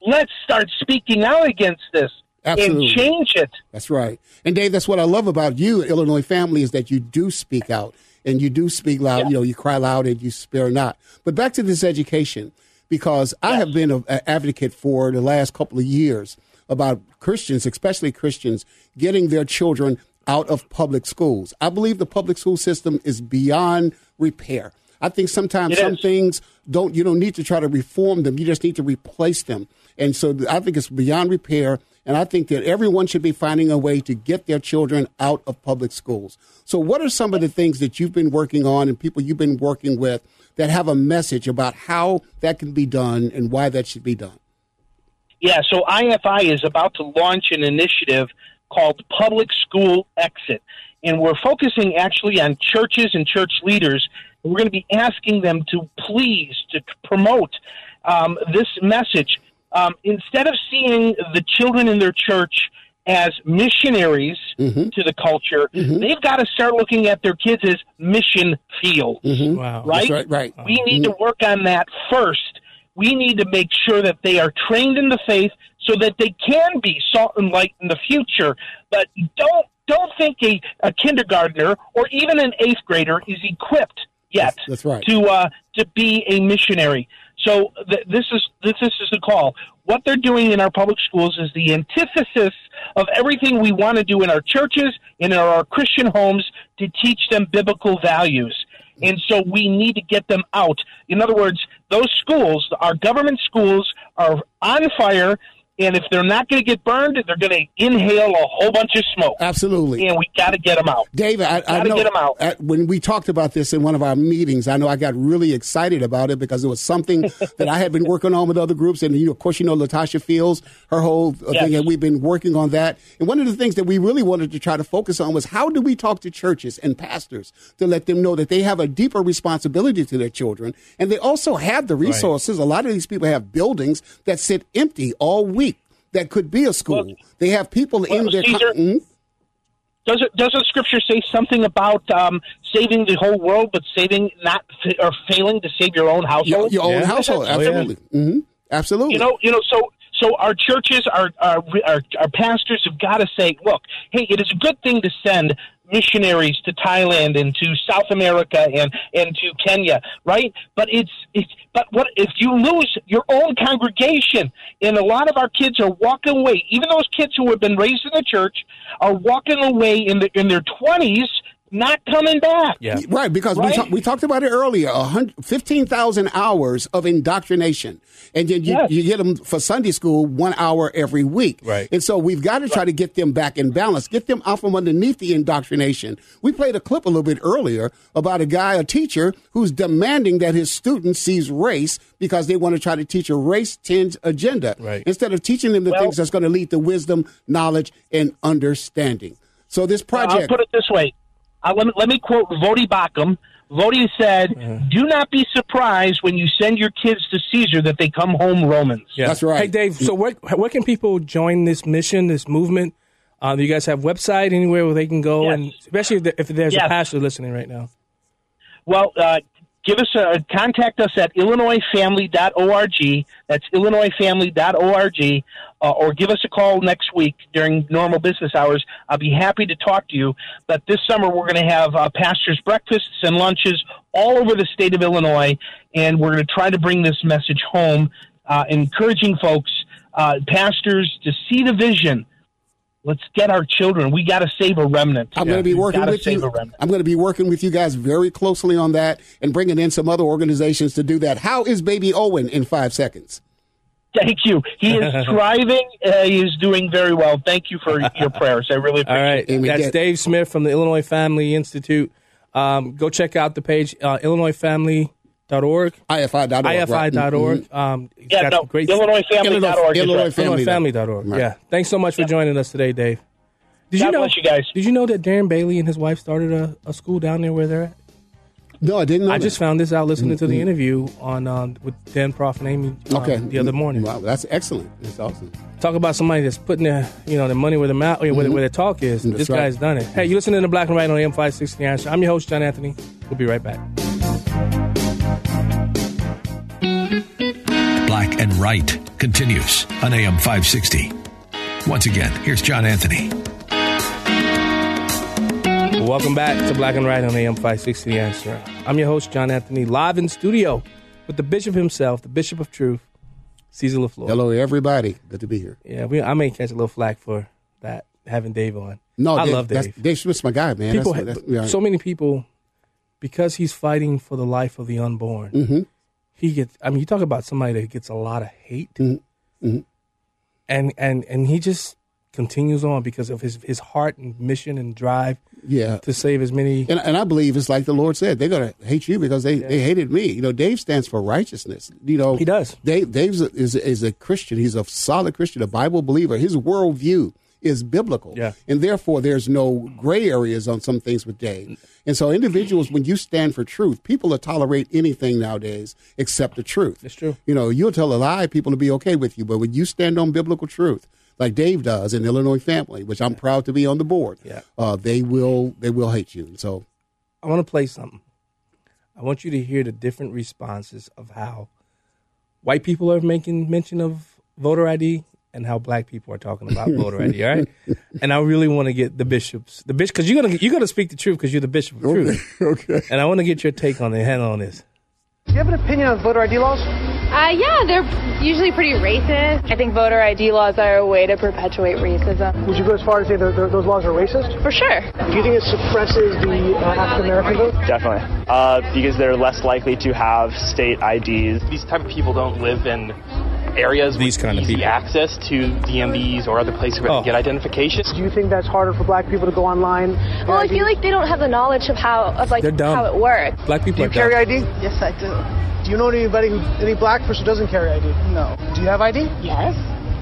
let's start speaking out against this Absolutely. and change it. That's right. And Dave, that's what I love about you, Illinois family, is that you do speak out and you do speak loud. Yeah. You know, you cry loud and you spare not. But back to this education, because I have been an advocate for the last couple of years about Christians, especially Christians, getting their children out of public schools. I believe the public school system is beyond repair. I think sometimes It some is. things don't you don't need to try to reform them. You just need to replace them. And so I think it's beyond repair. And I think that everyone should be finding a way to get their children out of public schools. So, what are some of the things that you've been working on and people you've been working with that have a message about how that can be done and why that should be done? Yeah, so IFI is about to launch an initiative called Public School Exit. And we're focusing actually on churches and church leaders. And we're going to be asking them to please to promote um, this message. Um, instead of seeing the children in their church as missionaries Mm-hmm. to the culture, they've got to start looking at their kids as mission fields. Wow. Right? Mm-hmm. That's right, right. We need to work on that first. We need to make sure that they are trained in the faith so that they can be salt and light in the future. But don't don't think a, a kindergartner or even an eighth grader is equipped yet That's- that's right. to uh, to be a missionary. So th- this is this, this is the call. What they're doing in our public schools is the antithesis of everything we want to do in our churches and in our Christian homes to teach them biblical values. And so we need to get them out. In other words, those schools, our government schools, are on fire. And if they're not going to get burned, they're going to inhale a whole bunch of smoke. Absolutely. And we got to get them out. David, I, I Gotta know get 'em out. at- when we talked about this in one of our meetings, I know I got really excited about it because it was something that I had been working on with other groups. And you, of course, you know Latasha Fields, her whole uh, Yes. thing, and we've been working on that. And one of the things that we really wanted to try to focus on was how do we talk to churches and pastors to let them know that they have a deeper responsibility to their children, and they also have the resources. A lot of these people have buildings that sit empty all week. That could be a school. Well- they have people in their. Caesar- Mhm. Does it doesn't Scripture say something about um, saving the whole world, but saving not or failing to save your own household? your own Yeah. household. Oh, yeah. Absolutely. hmm Absolutely. You know, you know. So, so our churches, our our our, our pastors have got to say, look, hey, it is a good thing to send missionaries to Thailand and to South America and and to Kenya, right? But it's it's but what if you lose your own congregation? And a lot of our kids are walking away. Even those kids who have been raised in the church are walking away in the in their twenties, not coming back. Yeah. Right, because we, ta- we talked about it earlier. a 15,000 hours of indoctrination. And then you, Yes. you get them for Sunday school one hour every week. Right. And so we've got to try to get them back in balance, get them out from underneath the indoctrination. We played a clip a little bit earlier about a guy, a teacher, who's demanding that his student sees race because they want to try to teach a race tinged agenda. Right. Instead of teaching them the Well- things that's going to lead to wisdom, knowledge, and understanding. So this I'll project. put it this way. Uh, let, me, let me quote Voddie Baucham. Voddie said, "Do not be surprised when you send your kids to Caesar that they come home Romans." Yeah. That's right. Hey, Dave. So where where can people join this mission, this movement? Uh, do you guys have website anywhere where they can go, Yes. and especially if, if there's Yes. a pastor listening right now? Well, uh, give us a contact us at illinoisfamily.org. That's illinoisfamily.org, uh, or give us a call next week during normal business hours. I'll be happy to talk to you. But this summer we're going to have uh, pastors' breakfasts and lunches all over the state of Illinois, and we're going to try to bring this message home, uh, encouraging folks, uh, pastors, to see the vision Let's get our children. We got to save a remnant. I'm going to be working with you. I'm going to be working with you guys very closely on that and bringing in some other organizations to do that. How is baby Owen in five seconds? Thank you. He is thriving. Uh, he is doing very well. Thank you for your prayers. I really appreciate All right, it. that's Dave Smith from the Illinois Family Institute. Um, go check out the page, uh, IllinoisFamily.org. IFI.org. right. IFI.org. Mhm. Um, Yeah, got no, some great IllinoisFamily.org is Illinois right. Family. IllinoisFamily.org. Right. Yeah. Thanks so much for joining us today, Dave. Did you know? bless you guys. Did you know that Darren Bailey and his wife started a, a school down there where they're at? No, I didn't know I that. just found this out listening to the Mhm. interview on um, with Dan Proft and Amy um, Okay. the other morning. Wow, that's excellent. That's awesome. Talk about somebody that's putting their you know their money where their mouth where, where their talk is. That's this right. guy's done it. Hey, you listening to Black and White on AM five sixty answer. I'm your host John Anthony. We'll be right back. And Right continues on AM 560. Once again, here's John Anthony. Welcome back to Black and White on AM 560 The Answer. I'm your host, John Anthony, live in studio with the Bishop himself, the Bishop of Truth, Caesar LaFleur. Hello, everybody. Good to be here. Yeah, we, I may catch a little flack for that, having Dave on. No, I Dave, love Dave. Dave Smith's my guy, man. People, That's- that's- yeah. so many people, because he's fighting for the life of the unborn, Mm-hmm. He gets, I mean, you talk about somebody that gets a lot of hate, Mm-hmm. and, and, and he just continues on because of his, his heart and mission and drive Yeah. to save as many. And, and I believe it's like the Lord said, they're going to hate you because they, they hated me. You know, Dave stands for righteousness. You know, He does. Dave Dave's a, is is a Christian. He's a solid Christian, a Bible believer. His worldview is biblical. Yeah. And therefore, there's no gray areas on some things with Dave. And so, individuals, when you stand for truth, people will tolerate anything nowadays except the truth. It's true. You know, you'll tell a lie, people will be okay with you. But when you stand on biblical truth, like Dave does in Illinois Family, which I'm proud to be on the board, Yeah. uh, they will they will hate you. So, I want to play something. I want you to hear the different responses of how white people are making mention of voter ID and how black people are talking about voter ID. All right, and I really want to get the bishops, the bishop, because you're gonna you're gonna speak the truth because you're the bishop of truth. okay. And I want to get your take on the head on this. Do you have an opinion on voter ID laws? Uh, yeah, they're usually pretty racist. I think voter ID laws are a way to perpetuate racism. Would you go as far as say that those laws are racist? For sure. Do you think it suppresses the uh, African American vote? Definitely. Uh, because they're less likely to have state IDs. These type of people don't live in areas These with kind of easy people. access to DMVs or other places where Oh. they can get identification. Do you think that's harder for black people to go online? Well, I feel like they don't have the knowledge of how of like They're dumb. how it works. Black people Do you carry dumb. ID? Yes, I do. Do you know anybody who any black person who doesn't carry ID? No. Do you have ID? Yes.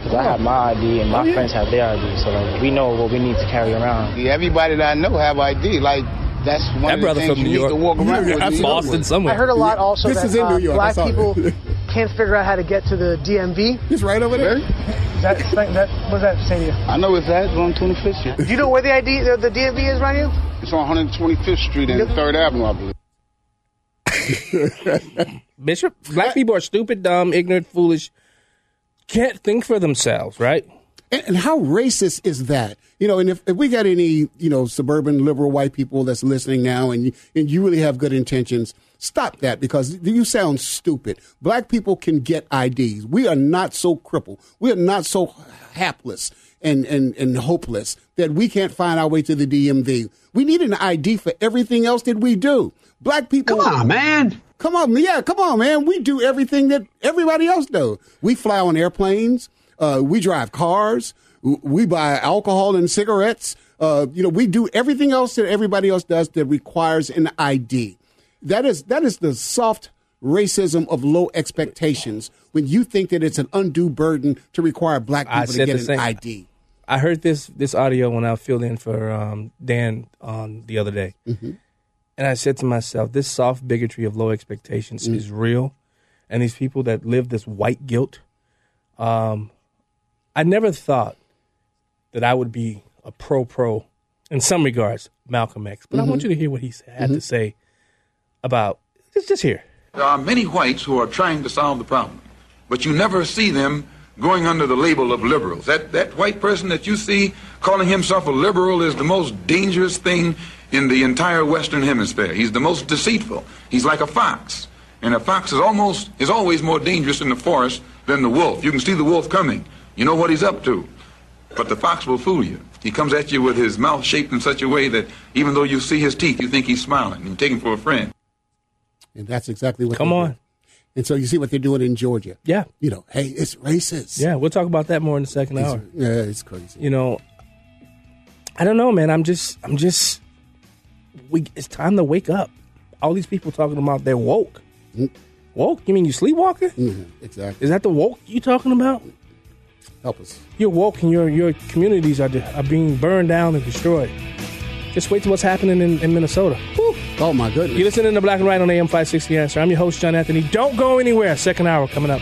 Because I have my ID and my friends have their ID, so like we know what we need to carry around. Everybody that I know have ID. Like that's one That of the things from you New need York. to walk around with. That's Boston somewhere. I heard a lot also This that is in uh, New York. Black people can't figure out how to get to the DMV. He's right over there that's that what does that say to you? I know it's that. It's on 25th Street. Do you know where the ID the, the DMV is around you? It's on 125th Street and 3rd Avenue, I believe. Bishop, black people are stupid, dumb, ignorant, foolish, can't think for themselves, right? And, and how racist is that? You know, and if, if we got any, you know, suburban liberal white people that's listening now and you, and you really have good intentions, stop that because you sound stupid. Black people can get IDs. We are not so crippled. We are not so hapless and, and, and hopeless that we can't find our way to the DMV. We need an ID for everything else that we do. Black people. Come on, man. Come on, yeah, come on, man. We do everything that everybody else does. We fly on airplanes. Uh, we drive cars. We buy alcohol and cigarettes. Uh, you know, we do everything else that everybody else does that requires an ID. That is that is the soft racism of low expectations. When you think that it's an undue burden to require black people to get an same. ID. I heard this this audio when I filled in for um, Dan on the other day, Mm-hmm. and I said to myself, "This soft bigotry of low expectations Mm. is real, and these people that live this white guilt." Um, I never thought that I would be a pro pro in some regards, Malcolm X, but I want Mhm. you to hear what he had to say about just just here. There are many whites who are trying to solve the problem, but you never see them going under the label of liberals. That, that white person that you see calling himself a liberal is the most dangerous thing in the entire Western Hemisphere. He's the most deceitful. He's like a fox. And a fox is almost is always more dangerous in the forest than the wolf. You can see the wolf coming. You know what he's up to. But the fox will fool you. He comes at you with his mouth shaped in such a way that even though you see his teeth, you think he's smiling and you take him for a friend. And that's exactly what. Come on. do. And so you see what they're doing in Georgia. Yeah. You know, hey, it's racist. Yeah, we'll talk about that more in the second It's- hour. yeah, it's crazy. You know, I don't know, man. I'm just, I'm just. We, it's time to wake up. All these people talking about they're woke. Woke? You mean you sleepwalking? Mm-hmm. Exactly. Is that the woke you talking about? Help us. You're woke, and your your communities are de- are being burned down and destroyed. Just wait till what's happening in, in Minnesota. Whew. Oh my goodness! You're listening to Black and White on AM 560 Answer. I'm your host John Anthony. Don't go anywhere. Second hour coming up.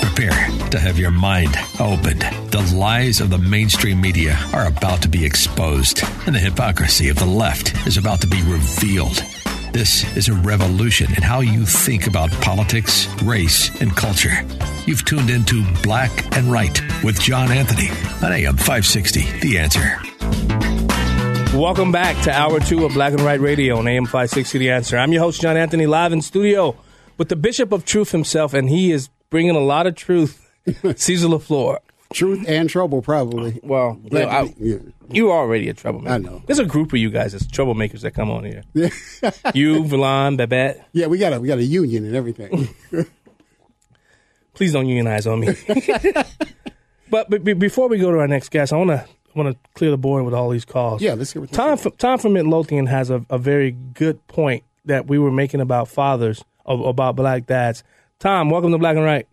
Prepare to have your mind opened. The lies of the mainstream media are about to be exposed, and the hypocrisy of the left is about to be revealed. This is a revolution in how you think about politics, race, and culture. You've tuned into Black and Right with John Anthony on AM 560. The answer. Welcome back to hour two of Black and White Radio on AM 560 The Answer. I'm your host, John Anthony, live in studio with the Bishop of Truth himself, and he is bringing a lot of truth. Caesar LaFleur. Truth and trouble, probably. Well, you, to I, yeah. you're already a troublemaker. I know. There's a group of you guys that's troublemakers that come on here. you, Villan, Babette. Yeah, we got a we got a union and everything. Please don't unionize on me. but, but be- before we go to our next guest, I want to want to clear the board with all these calls. Yeah, let's hear what they Tom from, Tom from Midlothian has a, a very good point that we were making about fathers, of, about black dads. Tom, welcome to Black and Right.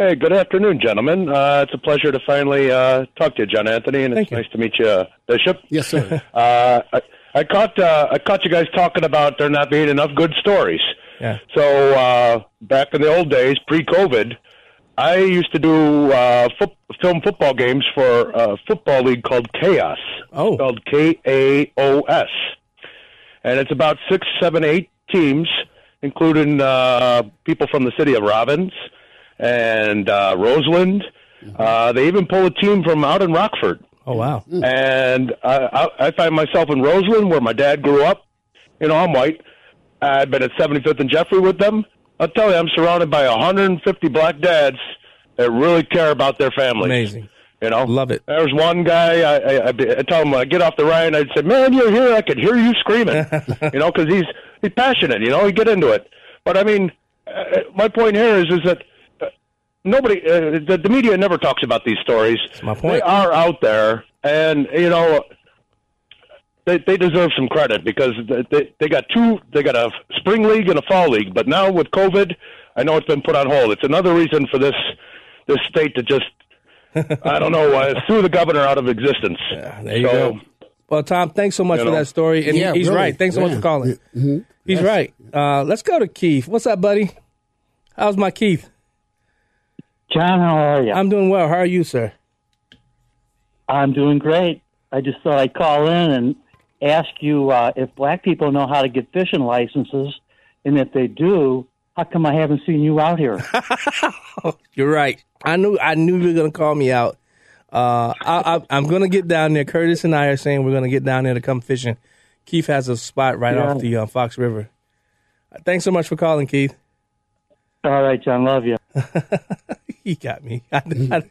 Hey, good afternoon, gentlemen. Uh, it's a pleasure to finally uh, talk to you, John Anthony, and it's nice to meet you, Bishop. Yes, sir. uh, I, I caught uh, I caught you guys talking about there not being enough good stories. Yeah. So uh, back in the old days, pre-COVID, I used to do uh, foot, film football games for a football league called Chaos. Oh. Spelled K A O S, and it's about six, seven, eight teams, including uh, people from the city of Robbins and uh, Roseland. Uh, they even pull a team from out in Rockford. Oh wow! And I, I, I find myself in Roseland, where my dad grew up. You know, I'm white. I've been at 75th and Jeffrey with them. I'll tell you, I'm surrounded by 150 black dads that really care about their families. Amazing. You know, love it. There was one guy. I, I, I, I tell him, I get off the ride, and I'd say, "Man, you're here. I could hear you screaming." you know, because he's he's passionate. You know, he get into it. But I mean, uh, my point here is is that nobody, uh, the, the media never talks about these stories. That's my point. They are out there, and you know, they they deserve some credit because they- they they got two. They got a spring league and a fall league. But now with COVID, I know it's been put on hold. It's another reason for this this state to just. I don't know. Uh, sue the governor out of existence. There you so, go. Well, Tom, thanks so much You for that story, and Yeah, he's really. right. Thanks so much for calling. Mm-hmm. He's Yes. right. Uh, let's go to Keith. What's up, buddy? How's my Keith? John, how are you? I'm doing well. How are you, sir? I'm doing great. I just thought I'd call in and ask you uh, if black people know how to get fishing licenses, and if they do, how come I haven't seen you out here? You're right. I knew I knew you were gonna call me out. Uh, I, I, I'm gonna get down there. Curtis and I are saying we're gonna get down there to come fishing. Keith has a spot right Yeah. off the uh, Fox River. Thanks so much for calling, Keith. All right, John, love you. he got me. I, I-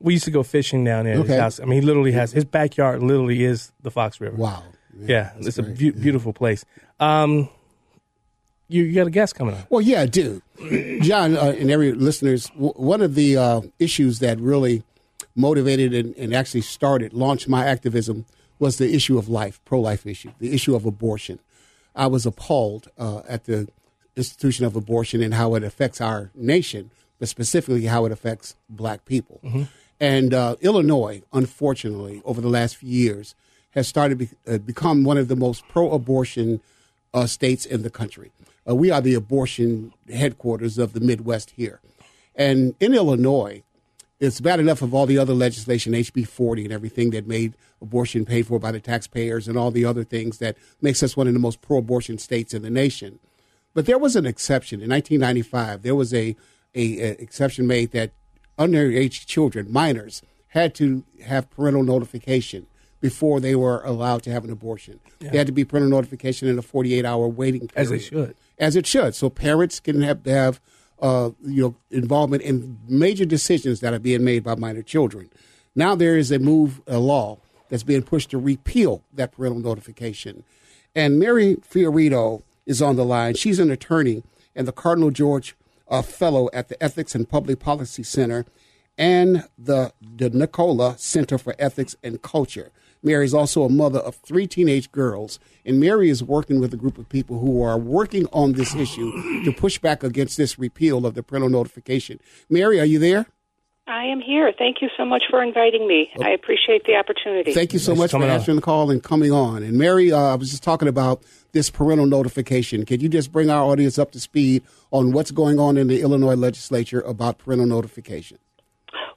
we used to go fishing down there. At his house. I mean, he literally has his backyard. Literally is the Fox River. Wow. Yeah, it's a beau- beautiful place. Um, you, you got a guest coming up. Well, yeah, I do. John uh, and every listeners, w- one of the uh, issues that really motivated and, and actually started, launched my activism was the issue of life, pro life issue, the issue of abortion. I was appalled uh, at the institution of abortion and how it affects our nation, but specifically how it affects black people. And uh, Illinois, unfortunately, over the last few years, has started be- uh, become one of the most pro-abortion uh, states in the country. Uh, we are the abortion headquarters of the Midwest here, and in Illinois, it's bad enough of all the other legislation, HB 40 and everything that made abortion paid for by the taxpayers and all the other things that makes us one of the most pro-abortion states in the nation. But there was an exception in 1995. There was a, a, a exception made that underage children, minors, had to have parental notification before they were allowed to have an abortion. Yeah. They had to be parental notification in a 48 hour waiting period. As they should. As it should. So parents can have, have uh, you know, involvement in major decisions that are being made by minor children. Now there is a move, a law that's being pushed to repeal that parental notification. And Mary Fiorito is on the line. She's an attorney and the Cardinal George uh, Fellow at the Ethics and Public Policy Center and the, the Nicola Center for Ethics and Culture. Mary is also a mother of three teenage girls, and Mary is working with a group of people who are working on this issue to push back against this repeal of the parental notification. Mary, are you there? I am here. Thank you so much for inviting me. I appreciate the opportunity. Thank you so much for answering the call and coming on. And Mary, uh, I was just talking about this parental notification. Can you just bring our audience up to speed on what's going on in the Illinois legislature about parental notification?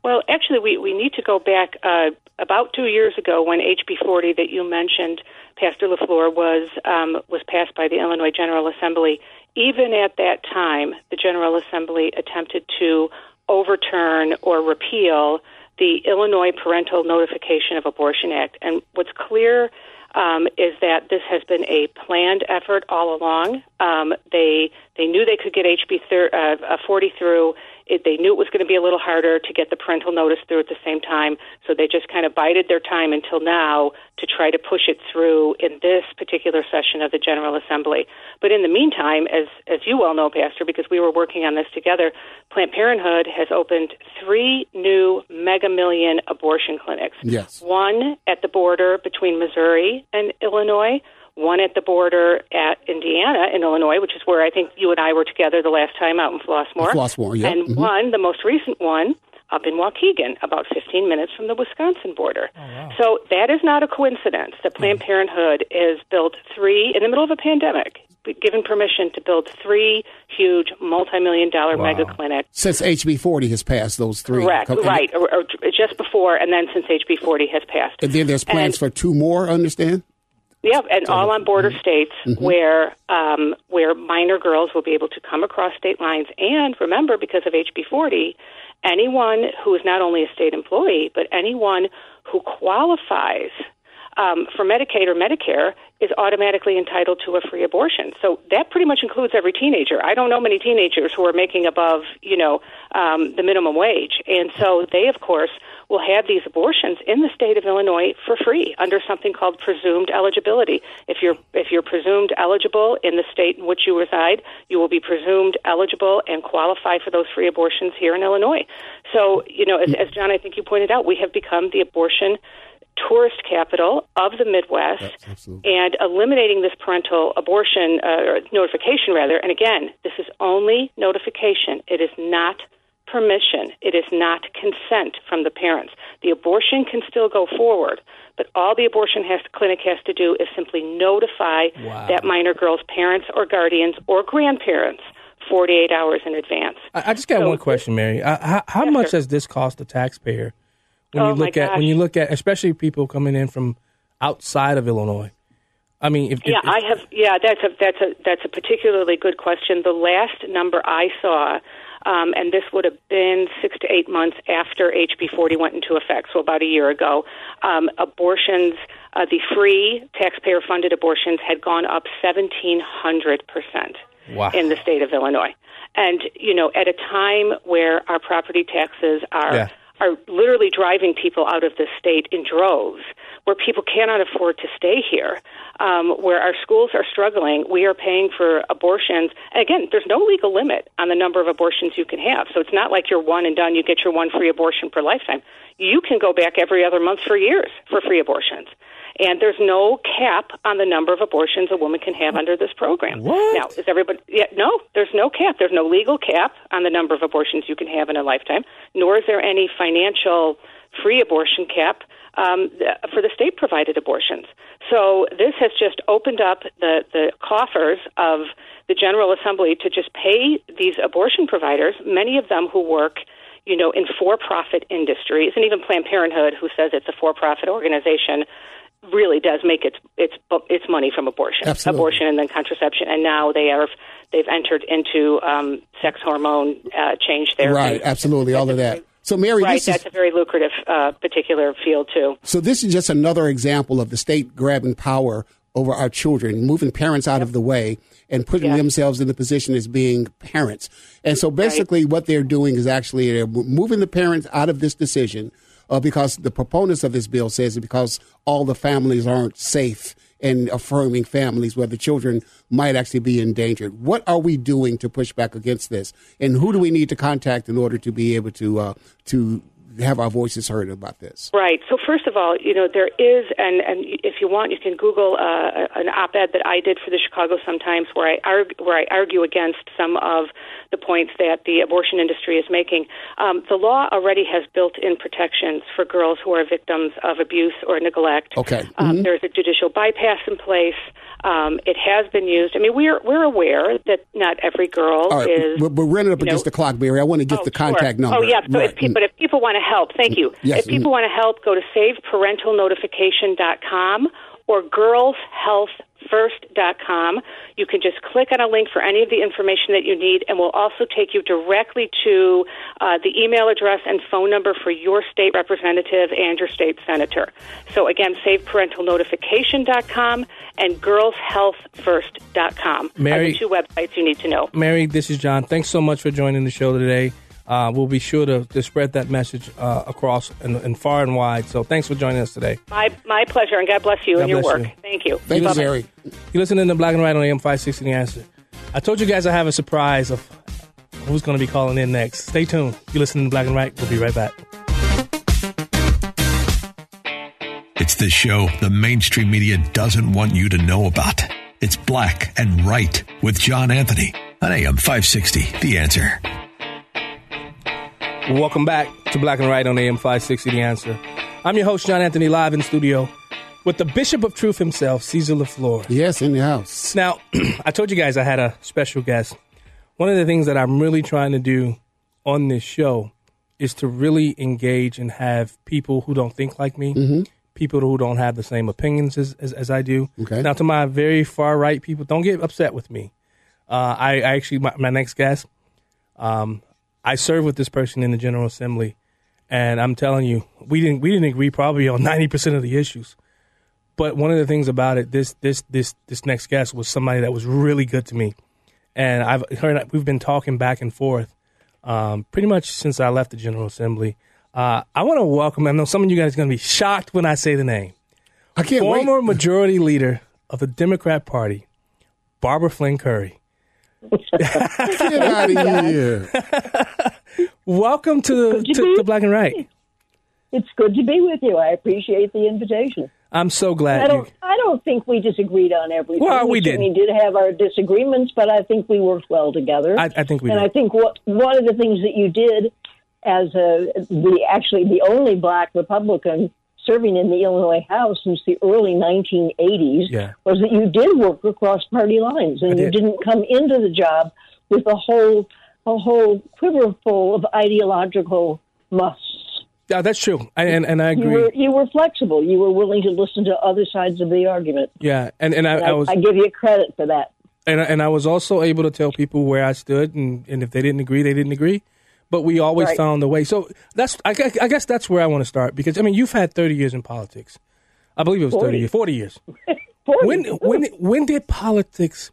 Well, actually, we, we need to go back uh, about two years ago when HB 40 that you mentioned, Pastor LaFleur, was, um, was passed by the Illinois General Assembly. Even at that time, the General Assembly attempted to overturn or repeal the Illinois Parental Notification of Abortion Act. And what's clear um, is that this has been a planned effort all along. Um, they they knew they could get HB thir- uh, 40 through. It, they knew it was going to be a little harder to get the parental notice through at the same time, so they just kind of bided their time until now to try to push it through in this particular session of the General Assembly. But in the meantime, as as you well know, Pastor, because we were working on this together, Planned Parenthood has opened three new mega million abortion clinics. Yes. One at the border between Missouri and Illinois, one at the border at Indiana in Illinois, which is where I think you and I were together the last time out in Flossmoor. Flossmoor, yeah. And Mhm. one, the most recent one, up in Waukegan, about 15 minutes from the Wisconsin border. So that is not a coincidence that Planned Parenthood has built three, in the middle of a pandemic, given permission to build three huge multi-million dollar mega clinics. Since HB 40 has passed those three. Correct, And- right, or, or just before, and then since HB 40 has passed. And then there's plans for two more, I understand? Yeah, and all on border states where um, where minor girls will be able to come across state lines. And remember, because of HB 40, anyone who is not only a state employee but anyone who qualifies um, for Medicaid or Medicare is automatically entitled to a free abortion. So that pretty much includes every teenager. I don't know many teenagers who are making above, you know, um, the minimum wage, and so they, of course, will have these abortions in the state of Illinois for free under something called presumed eligibility. If you're if you're presumed eligible in the state in which you reside, you will be presumed eligible and qualify for those free abortions here in Illinois. So, you know, as, as John, I think you pointed out, we have become the abortion tourist capital of the Midwest and eliminating this parental abortion uh, or notification rather. And again this is only notification. It is not permission. It is not consent from the parents. The abortion can still go forward but all the abortion has clinic has to do is simply notify Wow. that minor girl's parents or guardians or grandparents 48 hours in advance. I, I just got So- one question, Mary. Uh, how how much does this cost the taxpayer when Oh, you look at when you look at especially people coming in from outside of Illinois? I mean, if, if- Yeah, I have. Yeah, that's a that's a that's a particularly good question. The last number I saw, um, and this would have been six to eight months after HB 40 went into effect, so about a year ago. Um, abortions, uh, the free taxpayer-funded abortions had gone up 1,700 percent in the state of Illinois, and you know, at a time where our property taxes are Yeah. Are literally driving people out of the state in droves, where people cannot afford to stay here, um, where our schools are struggling. We are paying for abortions. And again, there's no legal limit on the number of abortions you can have. So it's not like you're one and done, you get your one free abortion per lifetime. You can go back every other month for years for free abortions. And there's no cap on the number of abortions a woman can have under this program. What? Now, is everybody? Yeah, no, there's no cap. There's no legal cap on the number of abortions you can have in a lifetime. Nor is there any financial free abortion cap um, for the state-provided abortions. So this has just opened up the the coffers of the General Assembly to just pay these abortion providers, many of them who work you know, in for-profit industries, and even Planned Parenthood, who says it's a for-profit organization, really does make its its its money from abortion, Absolutely. abortion, and then contraception. And now they are they've entered into um, sex hormone uh, change therapy. Right, absolutely, all of that. So, Mary, Right, this is that's a very lucrative uh, particular field too. So this is just another example of the state grabbing power over our children, moving parents out of the way and putting themselves in the position as being parents. And so basically what they're doing is actually they're moving the parents out of this decision uh, because the proponents of this bill says it because all the families aren't safe and affirming families where the children might actually be endangered. What are we doing to push back against this? And who do we need to contact in order to be able to uh, to have our voices heard about this? Right. So first of all, you know there is, and and if you want, you can Google uh, an op-ed that I did for the Chicago Sun Times, where I argue, where I argue against some of the points that the abortion industry is making. Um, the law already has built-in protections for girls who are victims of abuse or neglect. Okay. Um, Mhm. There's a judicial bypass in place. Um, it has been used. I mean, we're we're aware that not every girl right, is. we're, we're running up you know, against the clock, Mary. I want to get Oh, the contact sure. number. Oh, yeah. So Right. if pe- but if people want to help, thank you. Yes, If people want to help, go to saveparentalnotification.com or girlshealthfirst.com. You can just click on a link for any of the information that you need, and we'll also take you directly to uh, the email address and phone number for your state representative and your state senator. So again, saveparentalnotification.com and girlshealthfirst.com are Mary- the two websites you need to know. Mary, this is John. Thanks so much for joining the show today. Uh, we'll be sure to, to spread that message uh, across and, and far and wide. So thanks for joining us today. My my pleasure, and God bless you God and your work. you. Thank you. You listen- Bye-bye. You listening to Black and White on AM 560 The Answer. I told you guys I have a surprise of who's going to be calling in next. Stay tuned. You listening to Black and White. We'll be right back. It's the show the mainstream media doesn't want you to know about. It's Black and Right with John Anthony on AM 560. The answer. Welcome back to Black and White on AM 560 The Answer. I'm your host, John Anthony, live in studio with the Bishop of Truth himself, Caesar LaFleur. Yes, in the house. Now, I told you guys I had a special guest. One of the things that I'm really trying to do on this show is to really engage and have people who don't think like me, Mm-hmm. people who don't have the same opinions as, as, as I do. Okay. Now, to my very far right people, don't get upset with me. Uh, I, I actually, my, my next guest, um, I served with this person in the General Assembly, and I'm telling you, we didn't we didn't agree probably on ninety percent of the issues. But one of the things about it, this this this this next guest was somebody that was really good to me, and I've heard we've been talking back and forth, um, pretty much since I left the General Assembly. Uh, I want to welcome. I know some of you guys are going to be shocked when I say the name. I can't Former Majority Leader of the Democrat Party, Barbara Flynn Curry. Get out of here. Welcome to, to, to Black and Right. It's good to be with you. I appreciate the invitation. I'm so glad I don't. I don't think we disagreed on everything. Well, we certainly did have our disagreements, but I think we worked well together. I, I think we and did. I think what one of the things that you did as a the actually the only black Republican serving in the Illinois House since the early 1980s Yeah. was that you did work across party lines and I you did. didn't come into the job with a whole a whole quiver full of ideological musts. Yeah, that's true, I, and and I You agree. were you were flexible. You were willing to listen to other sides of the argument. yeah, and and I, And I was I give you credit for that. and I- and I was also able to tell people where I stood, and, and if they didn't agree, they didn't agree. But we always Right. found a way. So that's I, guess- I guess that's where I want to start because I mean you've had thirty years in politics. I believe it was 40. thirty years, forty years. 40. When when when did politics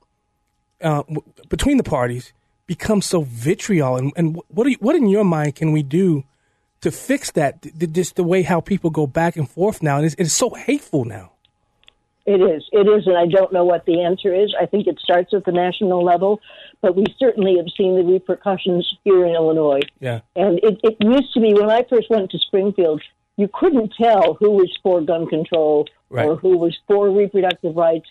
uh, between the parties become so vitriol? And, and what are you, what in your mind can we do to fix that? Th- th- Just the way how people go back and forth now, and it's, it's so hateful now. It is. It is, and I don't know what the answer is. I think it starts at the national level, but we certainly have seen the repercussions here in Illinois. Yeah. And it, it used to be when I first went to Springfield, you couldn't tell who was for gun control Right. or who was for reproductive rights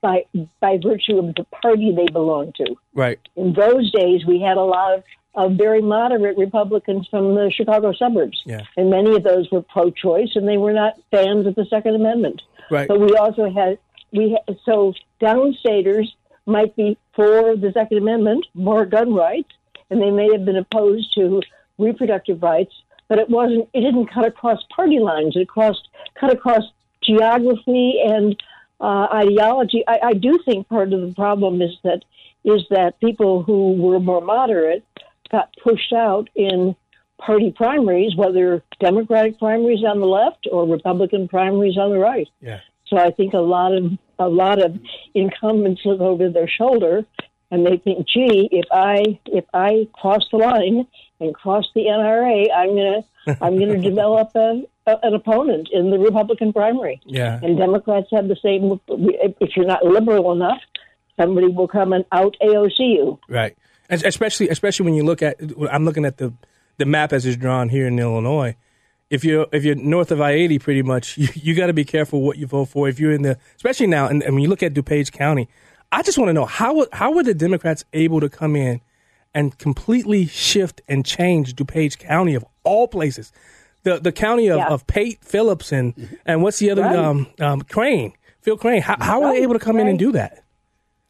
by by virtue of the party they belonged to. Right. In those days, we had a lot of, of very moderate Republicans from the Chicago suburbs, Yeah. and many of those were pro-choice, and they were not fans of the Second Amendment. Right. But we also had we ha- so downstaters might be for the Second Amendment, more gun rights, and they may have been opposed to reproductive rights, but it wasn't. It didn't cut across party lines. It crossed cut across geography and uh, ideology. I, I do think part of the problem is that is that people who were more moderate got pushed out in party primaries, whether Democratic primaries on the left or Republican primaries on the right. Yeah. So I think a lot of a lot of incumbents look over their shoulder and they think, "Gee, if I if I cross the line and cross the NRA, I'm gonna I'm gonna develop a, a, an opponent in the Republican primary." Yeah. And Democrats have the same. If you're not liberal enough, somebody will come and out AOC you. Right. Es- Especially, especially when you look at, I'm looking at the the map as it's drawn here in Illinois. If you're if you're north of I eighty, pretty much, you, you got to be careful what you vote for. If you're in the, especially now, and, and when you look at DuPage County, I just want to know how were- how were the Democrats able to come in and completely shift and change DuPage County of all places, the the county of, Yeah. of Pate Phillips and and what's the other Right. um, um, Crane, Phil Crane. How, how were they able to come in and do that?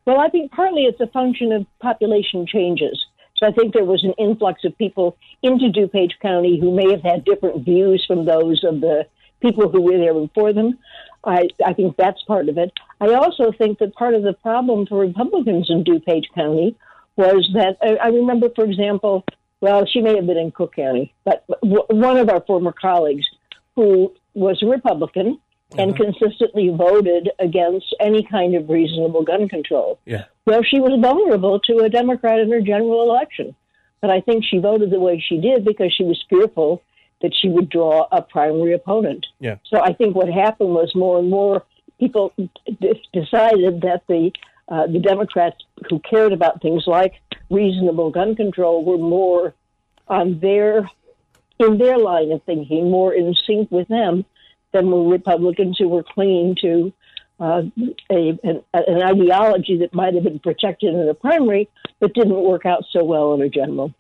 Well, I think partly it's a function of population changes. So I think there was an influx of people into DuPage County who may have had different views from those of the people who were there before them. I, I think that's part of it. I also think that part of the problem for Republicans in DuPage County was that I, I remember, for example, well, she may have been in Cook County, but w- one of our former colleagues who was a Republican and mm-hmm. consistently voted against any kind of reasonable gun control. Yeah. Well, she was vulnerable to a Democrat in her general election. But I think she voted the way she did because she was fearful that she would draw a primary opponent. Yeah. So I think what happened was more and more people d- decided that the uh, the Democrats who cared about things like reasonable gun control were more on their in their line of thinking, more in sync with them than were Republicans who were clinging to uh, a, an, an ideology that might have been protected in the primary, but didn't work out so well in a general.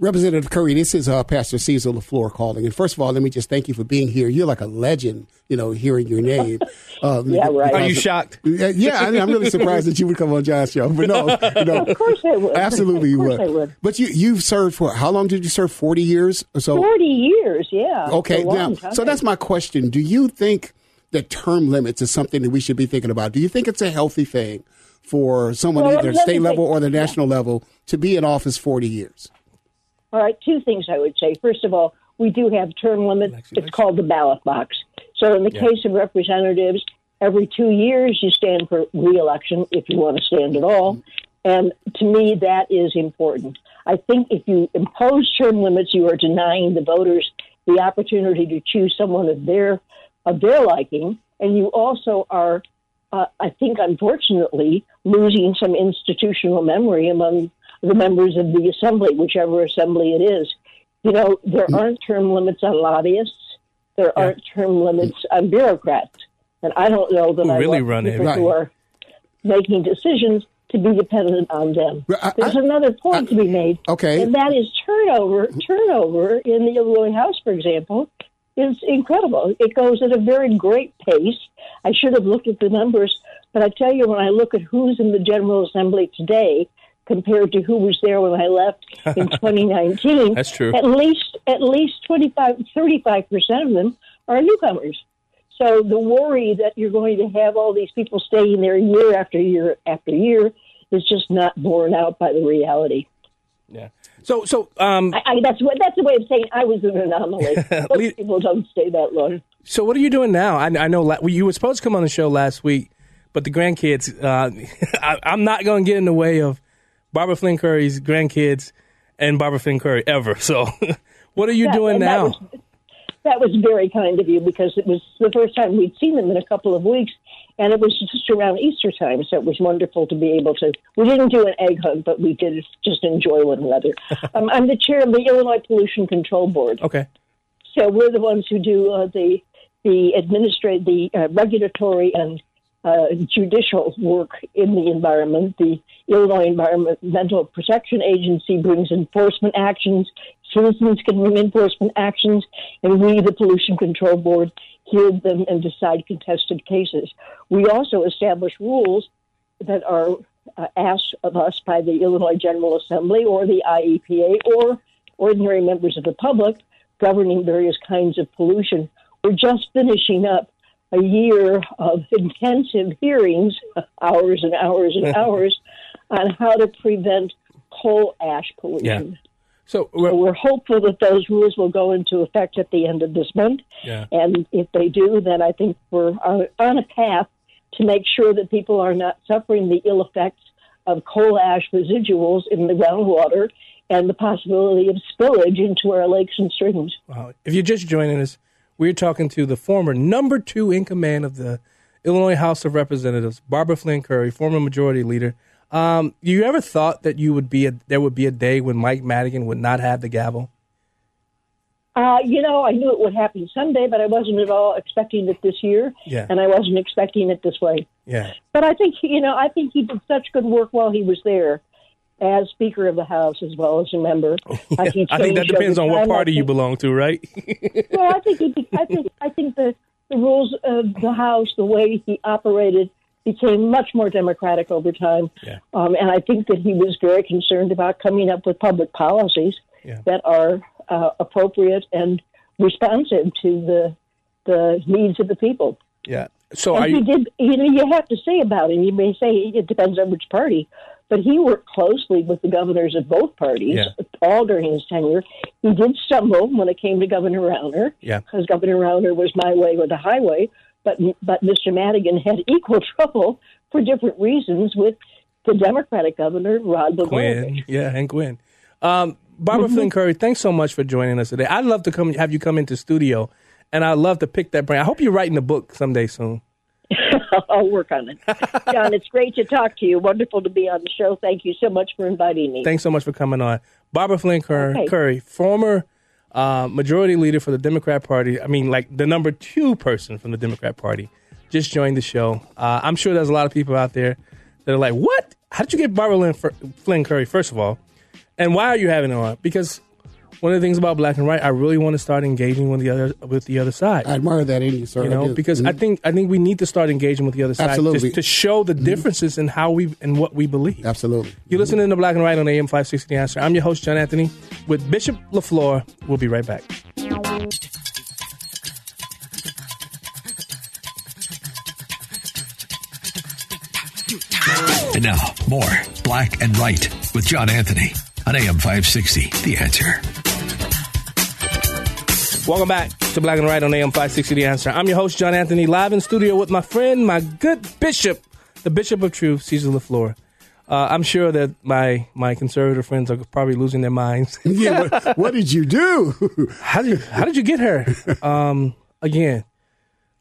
Representative Curry, this is uh, Pastor Cecil LaFleur calling. And first of all, let me just thank you for being here. You're like a legend, you know, hearing your name. Um, Yeah, right. Are you shocked? Yeah, yeah, I mean, I'm really surprised that you would come on John's show. But no, you know, Of course I would. absolutely you would. Would. But you, you've served for, how long did you serve? 40 years or so? 40 years, yeah. Okay, It's a long now, time. so that's my question. Do you think that term limits is something that we should be thinking about? Do you think it's a healthy thing for someone Well, either state level or the national level to be in office 40 years? All right, two things I would say. First of all, we do have term limits. It's called the ballot box. So in the Yeah. case of representatives, every two years you stand for reelection if you want to stand at all. Mm-hmm. And to me, that is important. I think if you impose term limits, you are denying the voters the opportunity to choose someone of their of their liking, and you also are, uh, I think, unfortunately, losing some institutional memory among the members of the assembly, whichever assembly it is. You know, there aren't term limits on lobbyists. There aren't term limits on bureaucrats, and I don't know that I really want people who are making decisions to be dependent on them. I- There's I- another point to be made, Okay. and that is turnover. Turnover in the Illinois House, for example, is incredible. It goes at a very great pace. I should have looked at the numbers, but I tell you, when I look at who's in the General Assembly today compared to who was there when I left in 2019, That's true. At least, at least 25, 35 percent of them are newcomers. So the worry that you're going to have all these people staying there year after year after year is just not borne out by the reality. Yeah. So so um I, I, that's what that's the way of saying I was an anomaly. Most people don't stay that long. so what are you doing now? I, I know la- you were supposed to come on the show last week, but the grandkids. Uh, I, I'm not going to get in the way of Barbara Flynn Curry's grandkids and Barbara Flynn Curry ever. So what are you That- doing and that now? was- That was very kind of you because it was the first time we'd seen them in a couple of weeks, and it was just around Easter time, so it was wonderful to be able to. We didn't do an egg hunt, but we did just enjoy one another. um, I'm the chair of the Illinois Pollution Control Board. okay. So we're the ones who do uh, the the administrate the uh, regulatory and uh, judicial work in the environment. The Illinois Environmental Protection Agency brings enforcement actions. Citizens can bring enforcement actions, and we, the Pollution Control Board, hear them and decide contested cases. We also establish rules that are uh, asked of us by the Illinois General Assembly or the IEPA or ordinary members of the public governing various kinds of pollution. We're just finishing up a year of intensive hearings, hours and hours and hours, on how to prevent coal ash pollution. So uh, So we're hopeful that those rules will go into effect at the end of this month. Yeah. And if they do, then I think we're on, on a path to make sure that people are not suffering the ill effects of coal ash residuals in the groundwater and the possibility of spillage into our lakes and streams. Wow. If you're just joining us, we're talking to the former number two in command of the Illinois House of Representatives, Barbara Flynn Curry, former majority leader. Um, you ever thought that you would be a, there would be a day when Mike Madigan would not have the gavel? Uh, you know, I knew it would happen someday, but I wasn't at all expecting it this year, Yeah. and I wasn't expecting it this way. Yeah. But I think you know, I think he did such good work while he was there, as Speaker of the House as well as a member. I, think, I think that depends on what party you belong to, right? well, I think he, I think I think the the rules of the House, the way he operated, became much more democratic over time. Yeah. Um, and I think that he was very concerned about coming up with public policies Yeah. that are uh, appropriate and responsive to the the needs of the people. yeah. So and he you? did. You know, you have to say about him. You may say it depends on which party, but he worked closely with the governors of both parties Yeah. all during his tenure. He did stumble when it came to Governor Rauner Yeah. because Governor Rauner was my way or the highway, but but Mr. Madigan had equal trouble for different reasons with the Democratic governor Rod Blagojevich. Quinn. Yeah, and Quinn. Um, Barbara Mm-hmm. Flynn Curry, thanks so much for joining us today. I'd love to come have you come into studio, and I'd love to pick that brain. I hope you're writing a book someday soon. I'll work on it. John, it's great to talk to you. Wonderful to be on the show. Thank you so much for inviting me. Thanks so much for coming on. Barbara Flynn Cur- Okay. Curry, former uh, majority leader for the Democrat Party. I mean, like the number two person from the Democrat Party, just joined the show. Uh, I'm sure there's a lot of people out there that are like, "What? How did you get Barbara Lynn Flynn Curry?" First of all, and why are you having her on? Because one of the things about Black and White, I really want to start engaging with the other with the other side. I admire that in you, sir. You know, do. because I Mhm. think I think we need to start engaging with the other side Absolutely. just to show the differences in how we and what we believe. Absolutely. You're listening to Black and White on AM 560 Answer. I'm your host, John Anthony, with Bishop LaFleur. We'll be right back. And now, more Black and White with John Anthony on AM 560. The answer. Welcome back to Black and White on AM 560 The Answer. I'm your host, John Anthony, live in studio with my friend, my good bishop, the Bishop of Truth, Caesar LaFleur. Uh, I'm sure that my my conservative friends are probably losing their minds. yeah, what, what did you do? how did you, how did you get her? Um, again,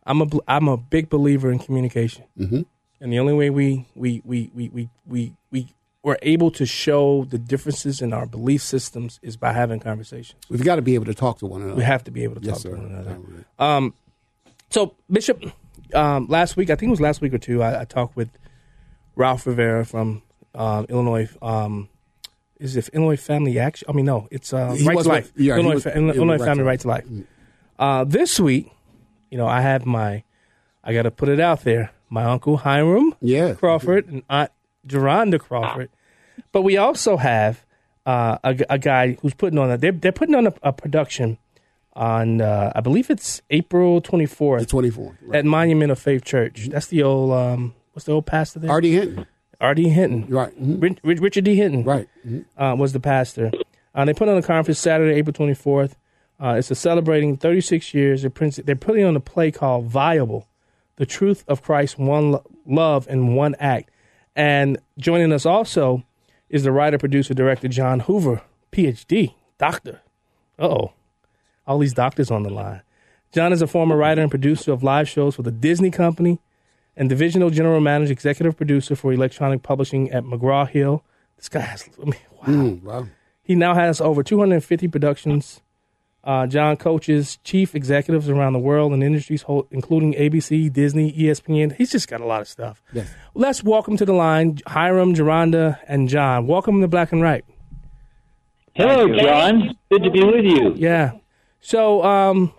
I'm a I'm a big believer in communication, Mhm. and the only way we we we we we we we we're able to show the differences in our belief systems is by having conversations. We've got to be able to talk to one another. We have to be able to talk Yes, to sir. one another. Um, so Bishop, um, last week I think it was last week or two, I, I talked with Ralph Rivera from um, Illinois. Um, is it Illinois Family Action? I mean, no, it's uh, Right to Life. yeah, Illinois, was- Fa- Illinois Right Family to Right to Life. Uh, this week, you know, I have my, I got to put it out there, my uncle Hiram yeah. Crawford and Aunt Geronda Crawford. But we also have uh, a, a guy who's putting on a, they're, they're putting on a, a production on, uh, I believe it's April 24th. The 24th. At Monument of Faith Church. That's the old, um, what's the old pastor there? R.D. Hinton. R.D. Hinton. Right. Ri- Ri- Richard D. Hinton. Right. Uh, was the pastor. Uh, they put on a conference Saturday, April 24th. Uh, it's a celebrating 36 years. They're, they're putting on a play called Viable, The Truth of Christ, One Lo- Love in One Act. And joining us also is the writer, producer, director, John Hoover, PhD, doctor. Uh-oh. All these doctors on the line. John is a former writer and producer of live shows for the Disney Company and divisional general manager, executive producer for electronic publishing at McGraw Hill. This guy has, I mean, wow. Mm, wow. He now has over 250 productions. Uh, John coaches chief executives around the world in industries, whole- including ABC, Disney, ESPN. He's just got a lot of stuff. Yes. Let's welcome to the line Hiram, Geronda, and John. Welcome to Black and Right. Hello, John. Good to be with you. Yeah. So, um,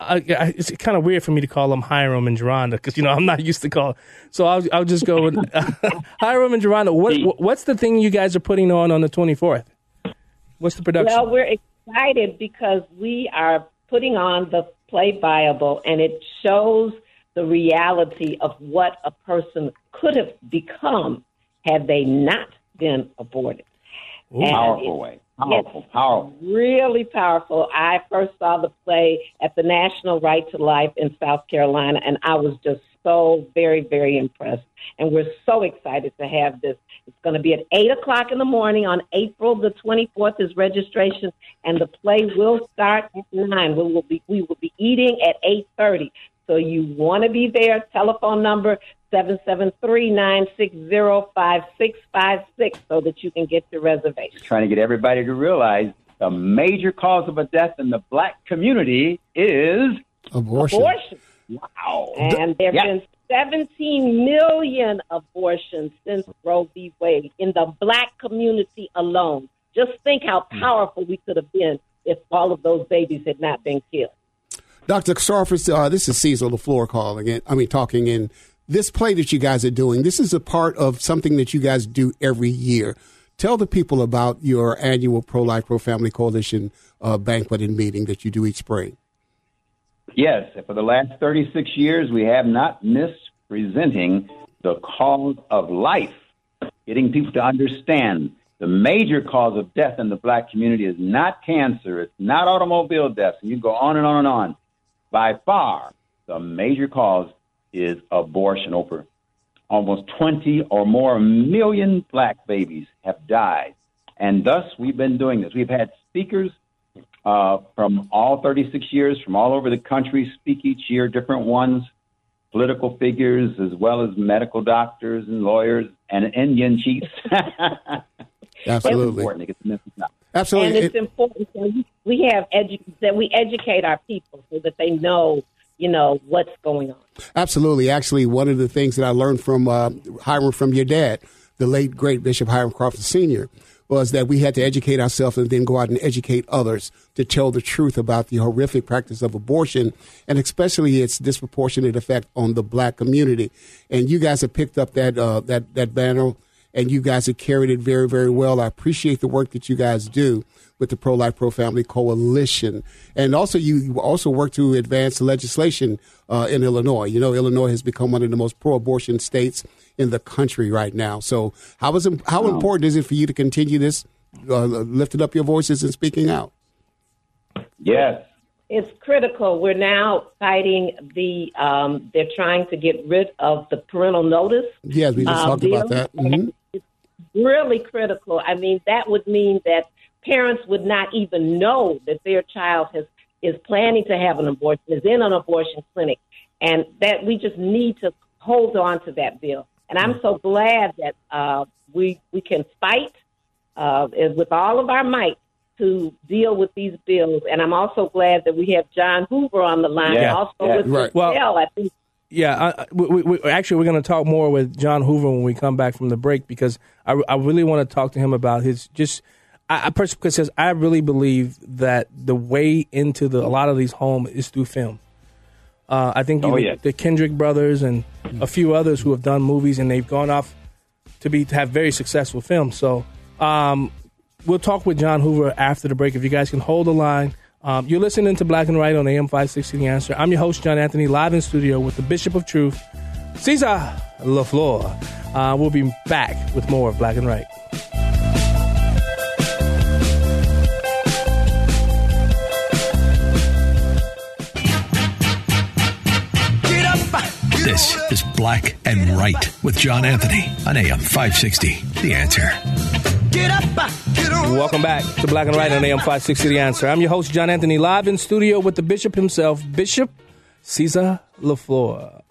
I, I, it's kind of weird for me to call them Hiram and Geronda because you know I'm not used to call. So I'll I'll just go with Hiram and Geronda. What what's the thing you guys are putting on on the 24th? What's the production? Well, we're excited because we are putting on the play Viable, and it shows the reality of what a person could have become had they not been aborted. Ooh. Powerful way. Powerful, powerful. really powerful. I first saw the play at the National Right to Life in South Carolina, and I was just so very, very impressed. And we're so excited to have this. It's going to be at 8 o'clock in the morning on April the 24th is registration, and the play will start at 9. We will be, we will be eating at 8.30. So you want to be there. Telephone number 773-960-5656 so that you can get your reservation. Trying to get everybody to realize the major cause of a death in the black community is abortion. Abortion. Wow. And there have Yeah. been 17 million abortions since Roe v. Wade in the black community alone. Just think how powerful we could have been if all of those babies had not been killed. Dr. Sarfis, uh, this is Cecil LaFleur calling in. I mean, talking in. This play that you guys are doing, this is a part of something that you guys do every year. Tell the people about your annual Pro Life Pro Family Coalition uh, banquet and meeting that you do each spring. Yes, for the last 36 years, we have not missed presenting the cause of life, getting people to understand the major cause of death in the black community is not cancer, it's not automobile deaths, and you go on and on and on. By far, the major cause is abortion. Over almost 20 or more million black babies have died. And thus, we've been doing this. We've had speakers uh, from all 36 years, from all over the country, speak each year, different ones, political figures, as well as medical doctors and lawyers and Indian chiefs. Absolutely. It's important to get the message out. Absolutely. And it's important that we have edu- that we educate our people so that they know, you know, what's going on. Absolutely. Actually, one of the things that I learned from uh, Hiram, from your dad, the late great Bishop Hiram Crawford Sr., was that we had to educate ourselves and then go out and educate others to tell the truth about the horrific practice of abortion and especially its disproportionate effect on the black community. And you guys have picked up that uh, that that banner and you guys have carried it very, very well. I appreciate the work that you guys do with the Pro Life Pro Family Coalition, and also you you also work to advance legislation uh, in Illinois. You know, Illinois has become one of the most pro-abortion states in the country right now. So, how is it- how important is it for you to continue this, uh, lifting up your voices and speaking out? Yes. It's critical. We're now fighting the. Um, they're trying to get rid of the parental notice. Yes, we just uh, talked about bill. that. Mhm. really critical. I mean, that would mean that parents would not even know that their child has is planning to have an abortion, is in an abortion clinic, and that we just need to hold on to that bill. And I'm so glad that uh, we we can fight uh, with all of our might to deal with these bills. And I'm also glad that we have John Hoover on the line, Yeah. also Yeah. with Right. Michelle. Well- I think Yeah, I, I- we, we, actually, we're going to talk more with John Hoover when we come back from the break because I, I really want to talk to him about his just. I, I personally because I really believe that the way into the a lot of these homes is through film. Uh, I think Oh, yeah. the Kendrick brothers and a few others who have done movies and they've gone off to be to have very successful films. So um, we'll talk with John Hoover after the break. If you guys can hold the line. Um, you're listening to Black and White on AM 560 The Answer. I'm your host, John Anthony, live in studio with the Bishop of Truth, Cesar LaFleur. Uh, we'll be back with more of Black and White. This is Black and Right with John Anthony on AM 560. The answer. Get up. Welcome back to Black and White on AM 560 The Answer. I'm your host, John Anthony, live in studio with the Bishop himself, Bishop Cesar LaFleur,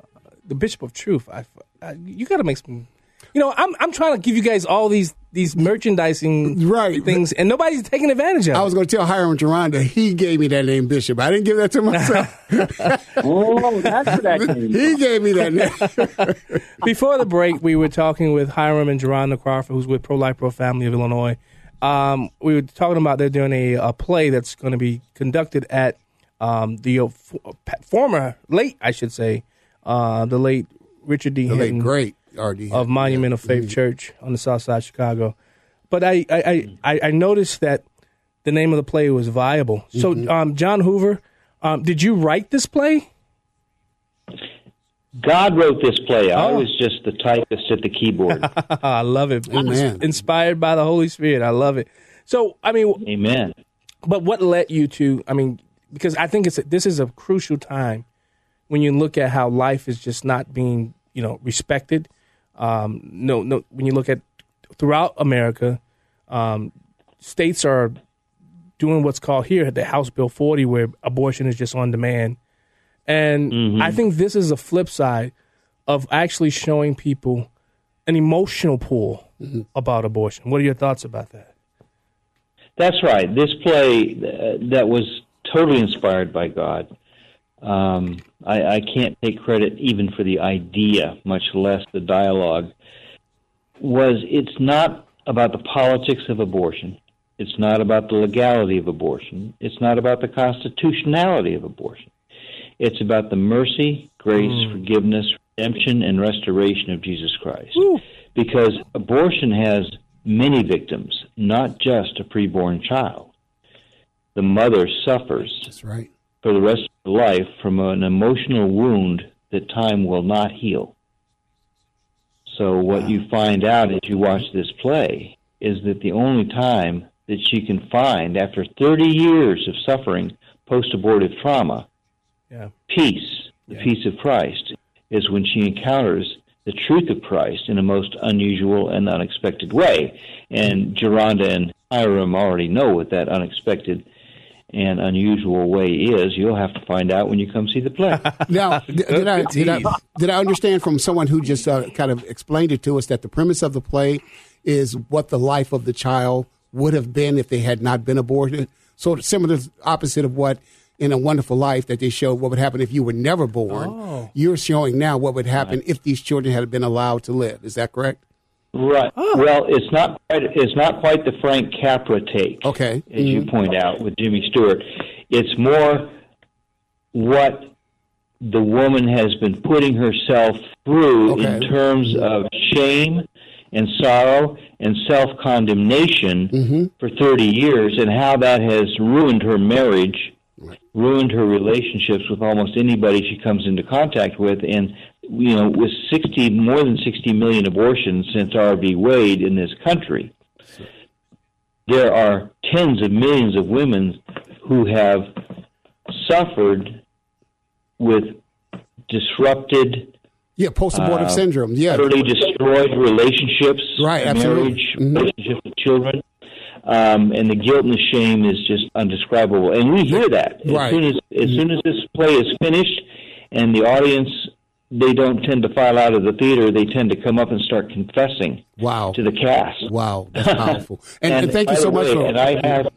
the Bishop of Truth. I, I, you got to make some. You know, I'm I'm trying to give you guys all these these merchandising right things, and nobody's taking advantage of. I was going to tell Hiram Geronda he gave me that name Bishop. I didn't give that to myself. oh, that's what that came He gave me that name. Before the break, we were talking with Hiram and Geronda Crawford, who's with Pro Life Pro Family of Illinois. Um, we were talking about they're doing a, a play that's going to be conducted at um, the uh, f- former late, I should say, uh, the late Richard D. The late great R.D. of Monument of Faith Church on the south side of Chicago. But I, I, I, I- I noticed that the name of the play was viable. So, um, John Hoover, um, did you write this play? God wrote this play. I Oh. was just the typist at the keyboard. I love it. Amen. Inspired by the Holy Spirit. I love it. So, I mean, Amen. But what led you to? I mean, because I think it's this is a crucial time when you look at how life is just not being, you know, respected. Um, no, no. When you look at throughout America, um, states are doing what's called here the House Bill 40, where abortion is just on demand. And I think this is a flip side of actually showing people an emotional pull about abortion. What are your thoughts about that? That's right. This play uh, that was totally inspired by God. Um, I, I can't take credit even for the idea, much less the dialogue. Was it's not about the politics of abortion. It's not about the legality of abortion. It's not about the constitutionality of abortion. It's about the mercy, grace, hmm. forgiveness, redemption, and restoration of Jesus Christ. Because abortion has many victims, not just a preborn child. The mother suffers That's right. For the rest of her life from an emotional wound that time will not heal. So, what you find out as you watch this play is that the only time that she can find, after 30 years of suffering post abortive trauma, Yeah. peace, the peace of Christ, is when she encounters the truth of Christ in a most unusual and unexpected way. And Geronda and Hiram already know what that unexpected and unusual way is. You'll have to find out when you come see the play. Now, did, did I, did, I, did I understand from someone who just uh, kind of explained it to us that the premise of the play is what the life of the child would have been if they had not been aborted? So similar, opposite of what It's a Wonderful Life that they showed what would happen if you were never born. Oh. You're showing now what would happen if these children had been allowed to live. Is that correct? Right. Oh. Well, it's not quite, it's not quite the Frank Capra take. Okay. As you mm-hmm. point out with Jimmy Stewart, it's more what the woman has been putting herself through in terms of shame and sorrow and self condemnation mm-hmm. for 30 years and how that has ruined her marriage, ruined her relationships with almost anybody she comes into contact with. And, you know, with 60, more than 60 million abortions since Roe v. Wade in this country, there are tens of millions of women who have suffered with disrupted Yeah, post abortive uh, syndrome. Yeah. utterly destroyed relationships, Right, absolutely. Mm-hmm. marriage, relationships with children, um, and the guilt and the shame is just undescribable. And we hear that as Right. soon as as soon as this play is finished, and the audience they don't tend to file out of the theater; they tend to come up and start confessing. Wow. To the cast. Wow, that's powerful. And, and thank you so much way, for. And I have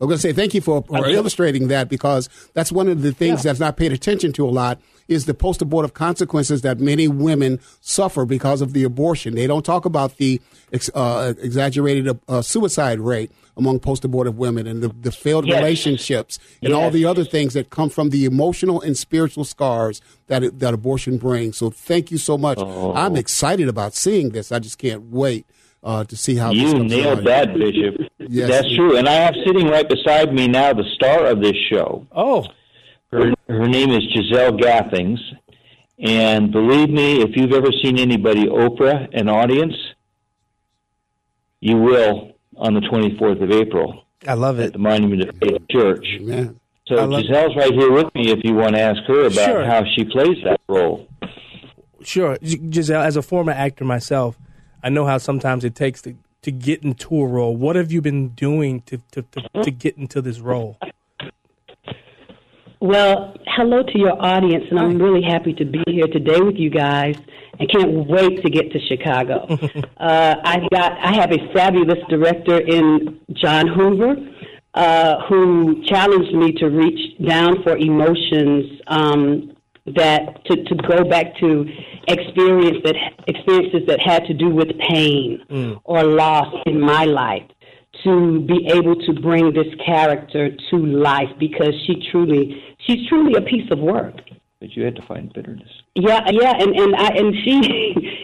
I'm going to say thank you for, for illustrating that because that's one of the things that's not paid attention to a lot is the post-abortive consequences that many women suffer because of the abortion. They don't talk about the ex, uh, exaggerated uh, suicide rate among post-abortive women and the, the failed Yes. relationships and all the other things that come from the emotional and spiritual scars that it, that abortion brings. So thank you so much. Oh. I'm excited about seeing this. I just can't wait uh, to see how this You comes nailed along. that, Bishop. Yes. That's true. And I have sitting right beside me now the star of this show. Oh. Her, her name is Giselle Gathings. And believe me, if you've ever seen anybody Oprah an audience, you will on the 24th of April I love at the Monument of Faith Church. Man. So Giselle's right here with me if you want to ask her about Sure. how she plays that role. Sure, Giselle. As a former actor myself, I know how sometimes it takes to to get into a role. What have you been doing to to, to, to get into this role? Well, hello to your audience, and I'm really happy to be here today with you guys. I can't wait to get to Chicago. uh, I've got I have a fabulous director in John Hoover, uh, who challenged me to reach down for emotions um, that to, to go back to experience that experiences that had to do with pain or loss in my life to be able to bring this character to life because she truly she's truly a piece of work. But you had to find bitterness. Yeah, yeah, and and I and she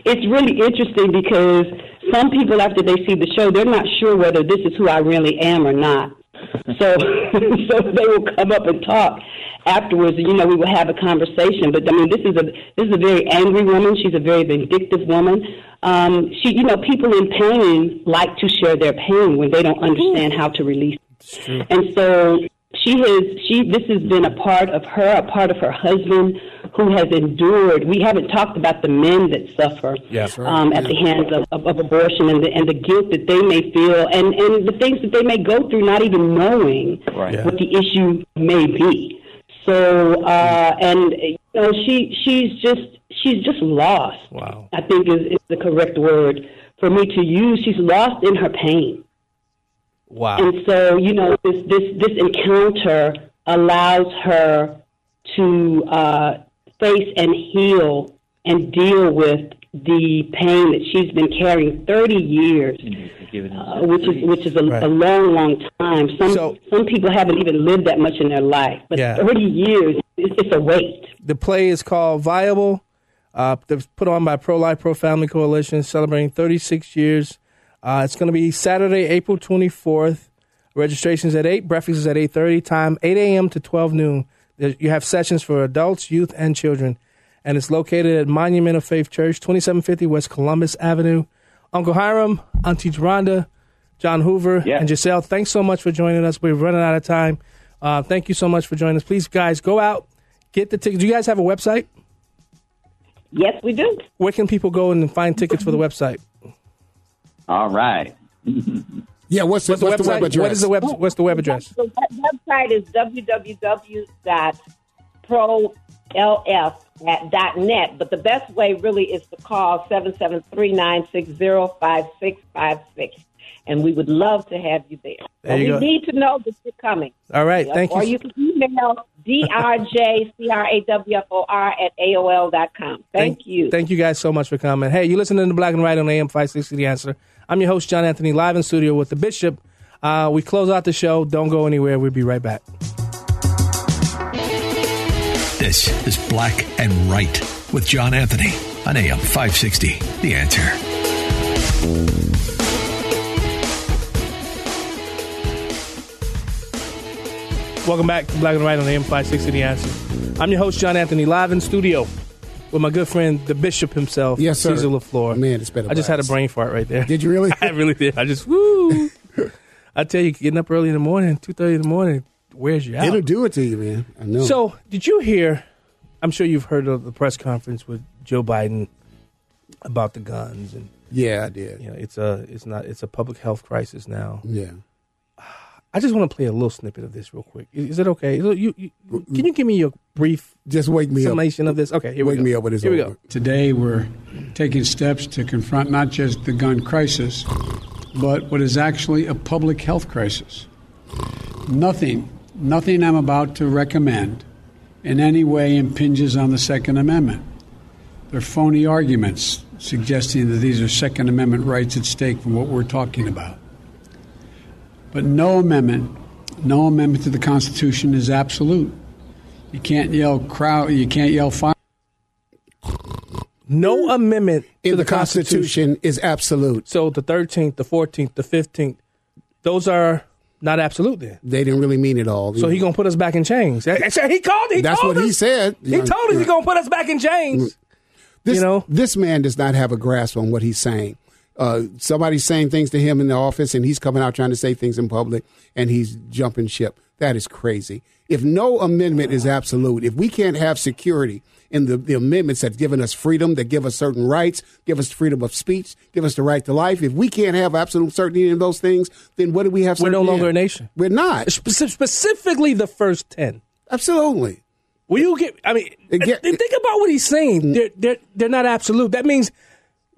it's really interesting because some people after they see the show they're not sure whether this is who I really am or not. So so they will come up and talk afterwards, you know, we will have a conversation. But I mean, this is a this is a very angry woman. She's a very vindictive woman. Um, she, you know, people in pain like to share their pain when they don't understand how to release. And so she has she this has been a part of her, a part of her husband who has endured. We haven't talked about the men that suffer Yeah. um, at the hands of, of, of abortion and the, and the guilt that they may feel and, and the things that they may go through not even knowing Right. what the issue may be. So uh, and you know she she's just she's just lost. Wow. I think is, is the correct word for me to use. She's lost in her pain. Wow. And so, you know, this this this encounter allows her to uh, face and heal and deal with the pain that she's been carrying 30 years, uh, which is which is a, Right. a long, long time. Some some people haven't even lived that much in their life, but Yeah. 30 years is it's a weight. The play is called Viable. Uh, it's put on by Pro Life Pro Family Coalition, celebrating 36 years. Uh, it's going to be Saturday, April 24th. Registration's at 8, breakfast is at 8.30, time 8 a.m. to 12 noon. There- You have sessions for adults, youth, and children. And it's located at Monument of Faith Church, 2750 West Columbus Avenue. Uncle Hiram, Auntie Geronda, John Hoover, and Giselle, thanks so much for joining us. We're running out of time. Uh, thank you so much for joining us. Please, guys, go out, get the tickets. Do you guys have a website? Yes, we do. Where can people go and find tickets for the website? All right. Yeah, what's the, What's the what's the website? web address? What is the web? What's the web address? The web- website is www.prolf.net, but the best way really is to call 773-960-5656. And we would love to have you there. There you we go. need to know that you're coming. All right, Yep. thank you. or you. you can email drjcrawfor at AOL dot com. Thank, you. Thank you guys so much for coming. Hey, you listening to Black and White on AM 560 The Answer. I'm your host, John Anthony, live in studio with the Bishop. Uh, we close out the show. Don't go anywhere. We'll be right back. This is Black and Right with John Anthony on AM 560. The answer. Welcome back to Black and White on AM 560 The Answer. I'm your host, John Anthony, live in studio with my good friend, the Bishop himself, Yes, sir. Caesar LaFleur. Man, it's been a I just had a brain fart right there. Did you really? I really did. I just, woo. I tell you, getting up early in the morning, 2.30 in the morning, wears you out. It'll do it to you, man. I know. So, did you hear? I'm sure you've heard of the press conference with Joe Biden about the guns, and yeah, I did. you know, it's a it's not it's a public health crisis now. Yeah. I just want to play a little snippet of this real quick. Is, is it okay? You, you, you- can you give me your brief just wake me up. summation of this? Okay, here we Wake go. me up when it's here we go. Today, we're taking steps to confront not just the gun crisis, but what is actually a public health crisis. Nothing, nothing I'm about to recommend in any way impinges on the Second Amendment. They're phony arguments suggesting that these are Second Amendment rights at stake from what we're talking about. But no amendment, no amendment to the Constitution is absolute. You can't yell crowd. You can't yell fire. No amendment In to the Constitution is absolute. So the 13th, the 14th, the 15th, those are not absolute then. They didn't really mean it all. So he gonna put us back in chains. He called. He That's told what he said. He told us he's gonna put us back in chains. This, You know? this man does not have a grasp on what he's saying. Uh, somebody's saying things to him in the office, and he's coming out trying to say things in public, and he's jumping ship. That is crazy. If no amendment is absolute, if we can't have security in the, the amendments that given us freedom, that give us certain rights, give us freedom of speech, give us the right to life, if we can't have absolute certainty in those things, then what do we have? We're no longer in? a nation. We're not. Speci- specifically the first ten. Absolutely. Will you get? I mean, get- think about what he's saying. They're they're they're not absolute. That means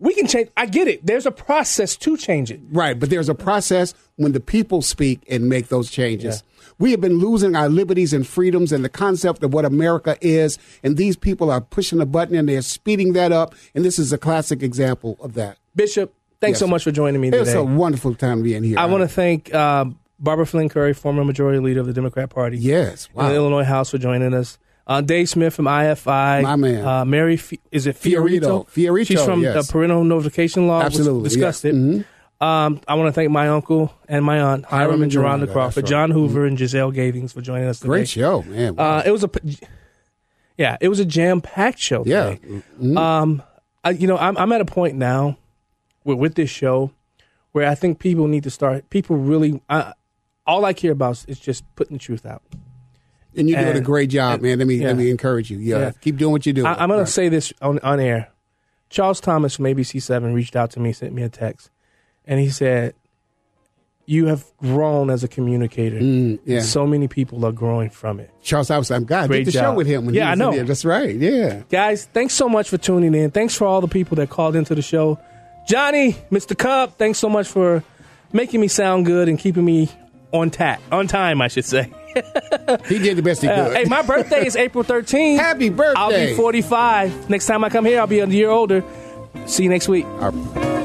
we can change. I get it. There's a process to change it. Right, but there's a process when the people speak and make those changes. We have been losing our liberties and freedoms and the concept of what America is, and these people are pushing a button and they're speeding that up, and this is a classic example of that. Bishop, thanks Yes. so much for joining me It's today. a wonderful time being here. I want to thank uh, Barbara Flynn Curry, former majority leader of the Democrat Party. Yes, in the Illinois House for joining us. Uh, Dave Smith from IFI. My man. Uh, Mary, Fi- is it Fiorito. Fiorito? Fiorito, She's from yes. uh, Parental Notification Law. which Absolutely, discussed yes. it. Mhm. Um, I want to thank my uncle and my aunt Hiram, Hiram and and Geronda Geronda, Crawford, that's John right. Hoover, and Giselle Gathings for joining us today. Great show, man. Wow. Uh, it was a, yeah, it was a jam packed show. Yeah. today. Um, I, you know, I'm, I'm at a point now with, with this show where I think people need to start. People really, I, all I care about is just putting the truth out. And you're doing a great job, and- man. Let me yeah. let me encourage you. Yeah, Yeah. keep doing what you do. I, I'm going to say this on, on air. Charles Thomas from ABC7 reached out to me, sent me a text, and he said, "You have grown as a communicator. Mm, yeah. So many people are growing from it." Charles House, I'm God. Great did the show job. with him. When Yeah, he I know. in there. That's right. Yeah. Guys, thanks so much for tuning in. Thanks for all the people that called into the show. Johnny, Mr. Cub, thanks so much for making me sound good and keeping me on tap, on time, I should say. He did the best he Uh, could. hey, my birthday is April 13th. Happy birthday. I'll be 45. Next time I come here, I'll be a year older. See you next week. All right.